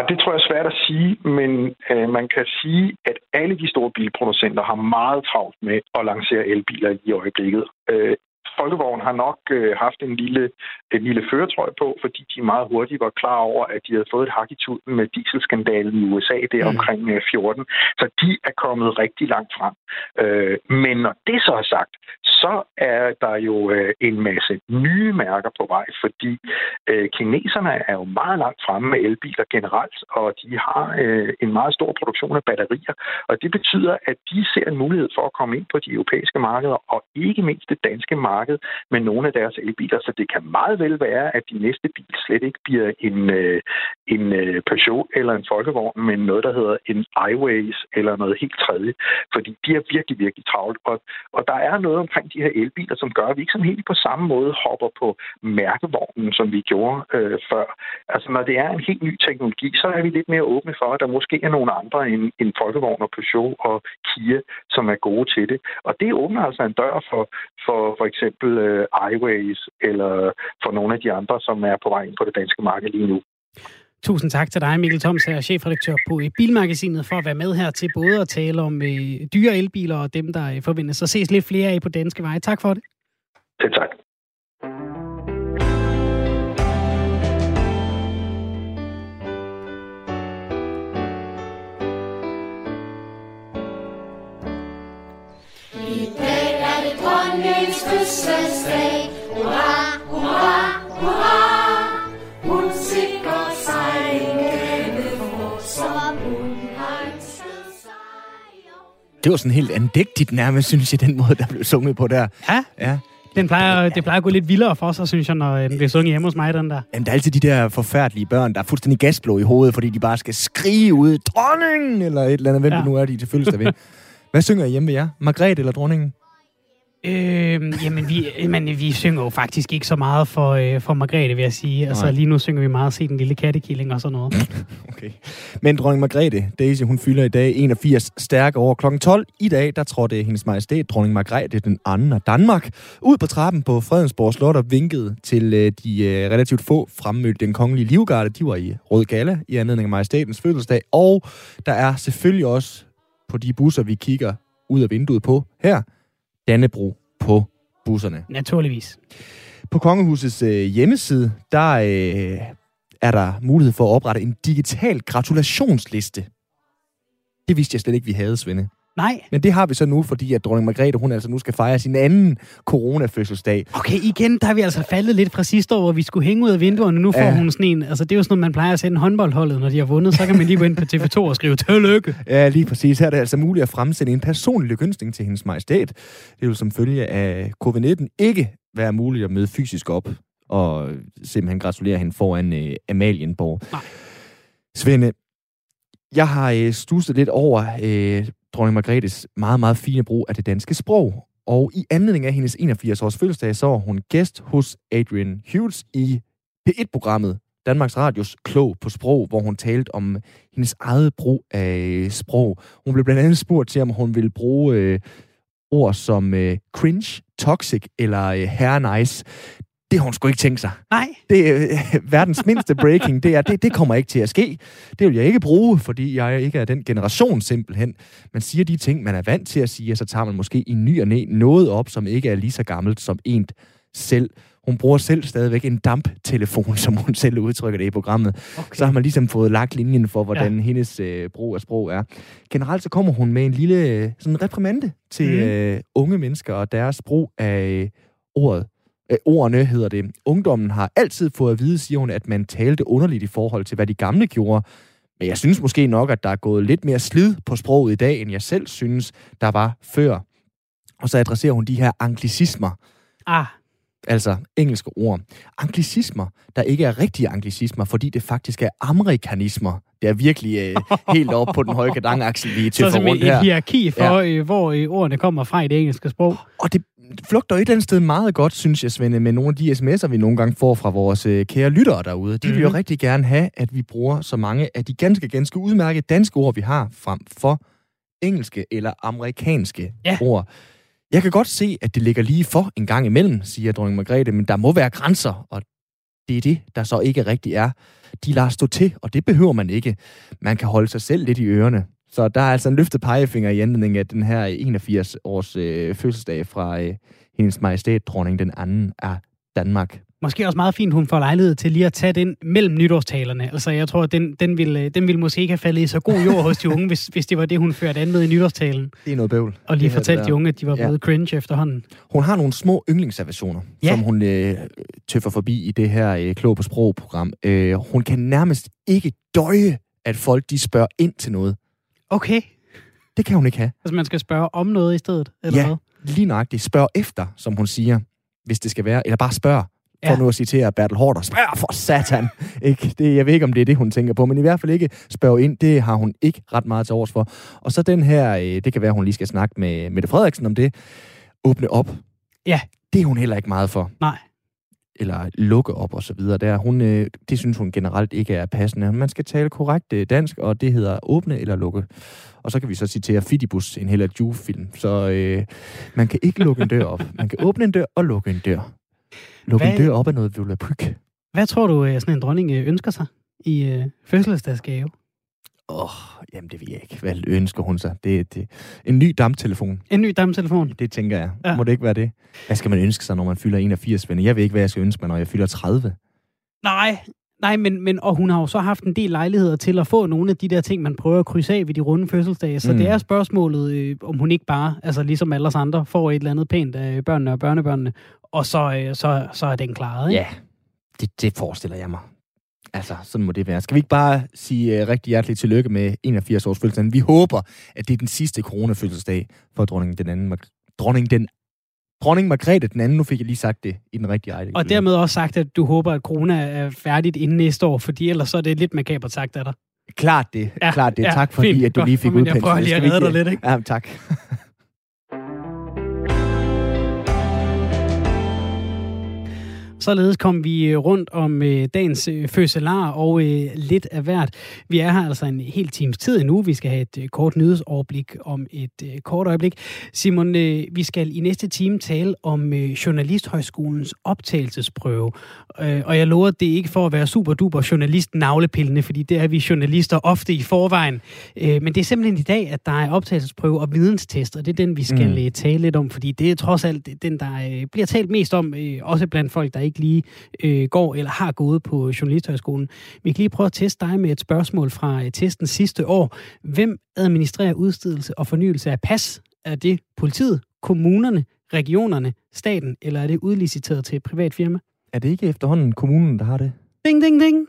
Det tror jeg er svært at sige, men øh, man kan sige, at alle de store bilproducenter har meget travlt med at lancere elbiler i øjeblikket. Øh, Folkevogn har nok øh, haft en lille, en lille føretrøj på, fordi de meget hurtigt var klar over, at de havde fået et hak i tuden med dieselskandalen i USA der mm. omkring øh, 14. Så de er kommet rigtig langt frem. Øh, men når det så er sagt, så er der jo øh, en masse nye mærker på vej, fordi øh, kineserne er jo meget langt fremme med elbiler generelt, og de har øh, en meget stor produktion af batterier, og det betyder, at de ser en mulighed for at komme ind på de europæiske markeder, og ikke mindst det danske marked med nogle af deres elbiler, så det kan meget vel være, at de næste bil slet ikke bliver en, øh, en øh, Peugeot eller en Folkevogn, men noget, der hedder en iWays eller noget helt tredje, fordi de er virkelig, virkelig travlt, og, og der er noget omkring de her elbiler, som gør, at vi ikke sådan helt på samme måde hopper på mærkevognen, som vi gjorde øh, før. Altså, når det er en helt ny teknologi, så er vi lidt mere åbne for, at der måske er nogle andre end, end Folkevogn og Peugeot og Kia, som er gode til det. Og det åbner altså en dør for, for, for eksempel øh, iWays eller for nogle af de andre, som er på vej ind på det danske marked lige nu. Tusind tak til dig, Mikkel Thoms, her chefredaktør på Bilmagasinet, for at være med her til både at tale om øh, dyre elbiler og dem, der øh, forventes at ses lidt flere af på danske veje. Tak for det. Selv tak. I dag er det dronningens fødselsdag. Hurra, hurra, hurra. Det var sådan helt andægtigt nærmest, synes jeg, den måde, der blev sunget på der. Ja? Ja. Den plejer, det plejer at gå lidt vildere for sig, synes jeg, når den bliver sunget hjemme hos mig, den der. Jamen, der er altid de der forfærdelige børn, der er fuldstændig gasblå i hovedet, fordi de bare skal skrige ud, dronningen, eller et eller andet, hvem ja. det nu er, de til fødselsdag ved. Hvad synger I hjemme ved jer? Margrethe eller dronningen? Øh, jamen, vi, men vi synger jo faktisk ikke så meget for, øh, for Margrethe, vil jeg sige. Altså, lige nu synger vi meget Se den lille kattekilling og sådan noget. okay. Men dronning Margrethe, Daisy, hun fylder i dag 81 stærke over kl. 12. I dag, der trådte hendes majestæt, dronning Margrethe den anden af Danmark, ud på trappen på Fredensborg Slot og vinkede til øh, de øh, relativt få fremmødte den kongelige livgarde. De var i Rød Gala i anledning af majestætens fødselsdag. Og der er selvfølgelig også på de busser, vi kigger ud af vinduet på her, Dannebro på busserne. Naturligvis. På Kongehusets øh, hjemmeside, der øh, er der mulighed for at oprette en digital gratulationsliste Det vidste jeg slet ikke, vi havde, Svende. Nej. Men det har vi så nu, fordi at dronning Margrethe, hun altså nu skal fejre sin anden coronafødselsdag. Okay, igen, der er vi altså faldet lidt fra sidste år, hvor vi skulle hænge ud af vinduerne. Nu får Ja. hun sådan en... Altså, det er jo sådan noget, man plejer at sende håndboldholdet, når de har vundet. Så kan man lige gå ind på TV2 og skrive, tillykke. Ja, lige præcis. Her er det altså muligt at fremsende en personlig lykønskning til hendes majestæt. Det vil som følge af covid-19 ikke være muligt at møde fysisk op og simpelthen gratulere hende foran øh, Amalienborg. Nej. Svende, jeg har øh, stusset lidt over øh, dronning Margrethes meget, meget fine brug af det danske sprog. Og i anledning af hendes 81-års fødselsdag, så var hun gæst hos Adrian Hughes i P1-programmet Danmarks Radios Klog på Sprog, hvor hun talte om hendes eget brug af sprog. Hun blev blandt andet spurgt til, om hun ville bruge øh, ord som øh, cringe, toxic eller øh, hair nice. Det har hun sgu ikke tænkt sig. Nej. Det er øh, verdens mindste breaking. Det, er, det, det kommer ikke til at ske. Det vil jeg ikke bruge, fordi jeg ikke er den generation simpelthen. Man siger de ting, man er vant til at sige, og så tager man måske i ny og næ noget op, som ikke er lige så gammelt som en selv. Hun bruger selv stadigvæk en damptelefon, som hun selv udtrykker det i programmet. Okay. Så har man ligesom fået lagt linjen for, hvordan ja. hendes øh, brug af sprog er. Generelt så kommer hun med en lille øh, sådan reprimande til mm. øh, unge mennesker og deres brug af øh, ordet. Øh, ordene hedder det. Ungdommen har altid fået at vide, siger hun, at man talte underligt i forhold til, hvad de gamle gjorde. Men jeg synes måske nok, at der er gået lidt mere slid på sproget i dag, end jeg selv synes, der var før. Og så adresserer hun de her anglicismer, Ah, altså engelske ord. Anglicismer, der ikke er rigtige anglicismer, fordi det faktisk er amerikanismer. Det er virkelig øh, helt oppe på den høje kadang-aksel, vi er til så for rundt et her. hierarki for, ja. øh, hvor øh, ordene kommer fra i det engelske sprog. Og det flugter et eller andet sted meget godt, synes jeg, Svende, med nogle af de sms'er, vi nogle gange får fra vores øh, kære lyttere derude. De vil jo Mhm. rigtig gerne have, at vi bruger så mange af de ganske, ganske udmærkede danske ord, vi har, frem for engelske eller amerikanske Ja. ord. Jeg kan godt se, at det ligger lige for en gang imellem, siger dronning Margrethe, men der må være grænser, og det er det, der så ikke rigtig er. De lader stå til, og det behøver man ikke. Man kan holde sig selv lidt i ørerne. Så der er altså en løftet pegefinger i anledning af den her 81-års øh, fødselsdag fra øh, hendes majestæt, dronning den anden af Danmark. Måske også meget fint, hun får lejlighed til lige at tage den mellem nytårstalerne. Altså, jeg tror, den, den, ville, den ville måske ikke have faldet i så god jord hos de unge, hvis, hvis det var det, hun førte an med i nytårstalen. Det er noget bøvl. Og lige fortalte de unge, at de var Ja. blevet cringe efterhånden. Hun har nogle små yndlingsservationer, ja. som hun øh, tøffer forbi i det her øh, Klog på Sprog-program. Øh, hun kan nærmest ikke døje, at folk de spørger ind til noget. Okay. Det kan hun ikke have. Altså, man skal spørge om noget i stedet, eller Ja. hvad? Lige nøjagtigt. Spørg efter, som hun siger, hvis det skal være. Eller bare spørg. For Ja. nu at citere Bertel Hårder. Spørg for satan! ikke? Det, jeg ved ikke, om det er det, hun tænker på, men i hvert fald ikke spørg ind. Det har hun ikke ret meget til års for. Og så den her, øh, det kan være, hun lige skal snakke med Mette Frederiksen om det. Åbne op. Ja. Det er hun heller ikke meget for. Nej. Eller lukke op og så videre. Der, hun, øh, det synes hun generelt ikke er passende. Man skal tale korrekt øh, dansk, og det hedder åbne eller lukke. Og så kan vi så citere Fidibus, en Hella Juve-film. Så øh, man kan ikke lukke en dør op. Man kan åbne en dør og lukke en dør. Lukke en dør op er noget volapyk. Hvad tror du, øh, sådan en dronning øh, ønsker sig i øh, fødselsdagsgave? Åh, oh, jamen det ved jeg ikke. Hvad ønsker hun sig? Det, det. En ny damptelefon, En ny dametelefon? det tænker jeg. Ja. Må det ikke være det? Hvad skal man ønske sig, når man fylder 81, venner? Jeg ved ikke, hvad jeg skal ønske mig, når jeg fylder 30. Nej, nej, men, men og hun har jo så haft en del lejligheder til at få nogle af de der ting, man prøver at krydse af ved de runde fødselsdage. Så. Mm. det er spørgsmålet, øh, om hun ikke bare, altså ligesom alle os andre, får et eller andet pænt af børnene og børnebørnene, og så, øh, så, så er den klaret, ikke? Ja, det, det forestiller jeg mig. Altså, sådan må det være. Skal vi ikke bare sige uh, rigtig hjerteligt tillykke med 81 års fødselsdag? Vi håber, at det er den sidste coronafødselsdag for dronningen den anden. Dronning den Dronning Margrethe den anden, nu fik jeg lige sagt det i den rigtige række. Og dermed også sagt, at du håber, at corona er færdigt inden næste år, fordi ellers så er det lidt makabert sagt af dig. Klart det. Ja, Klart det. ja, tak fordi, fint. at du lige fik Men jeg udpenslet. prøver lige at redde dig lidt, ikke? Ja, tak. Således kom vi øh, rundt om øh, dagens øh, fødselar og øh, lidt af hvert. Vi er her altså en hel times tid endnu. Vi skal have et øh, kort nyhedsoverblik om et øh, kort øjeblik. Simon, øh, vi skal i næste time tale om øh, Journalisthøjskolens optagelsesprøve. Øh, og jeg lover, det er ikke for at være super duper journalist navlepillende, fordi det er vi journalister ofte i forvejen. Øh, men det er simpelthen i dag, at der er optagelsesprøve og videnstest, og det er den, vi skal Mm. mm. tale lidt om, fordi det er trods alt den, der øh, bliver talt mest om, øh, også blandt folk, der ikke ikke lige øh, går eller har gået på Journalisthøjskolen. Vi kan lige prøve at teste dig med et spørgsmål fra øh, testen sidste år. Hvem administrerer udstedelse og fornyelse af pas? Er det politiet, kommunerne, regionerne, staten, eller er det udliciteret til et privat firma? Er det ikke efterhånden kommunen, der har det? Ding, ding, ding.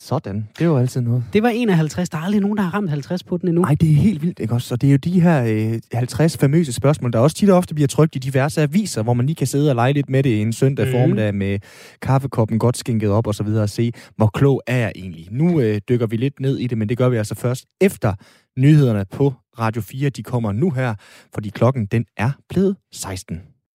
Sådan. Det jo altid noget. Det var 51. Der er aldrig nogen, der har ramt 50 på den endnu. Nej, det er helt vildt, ikke også? Og det er jo de her øh, 50 famøse spørgsmål, der også tit og ofte bliver trykt i diverse aviser, hvor man lige kan sidde og lege lidt med det en søndag mm. formiddag med kaffekoppen godt skænket op og så videre og se, hvor klog er jeg egentlig. Nu øh, dykker vi lidt ned i det, men det gør vi altså først efter nyhederne på Radio 4. De kommer nu her, fordi klokken den er blevet 16.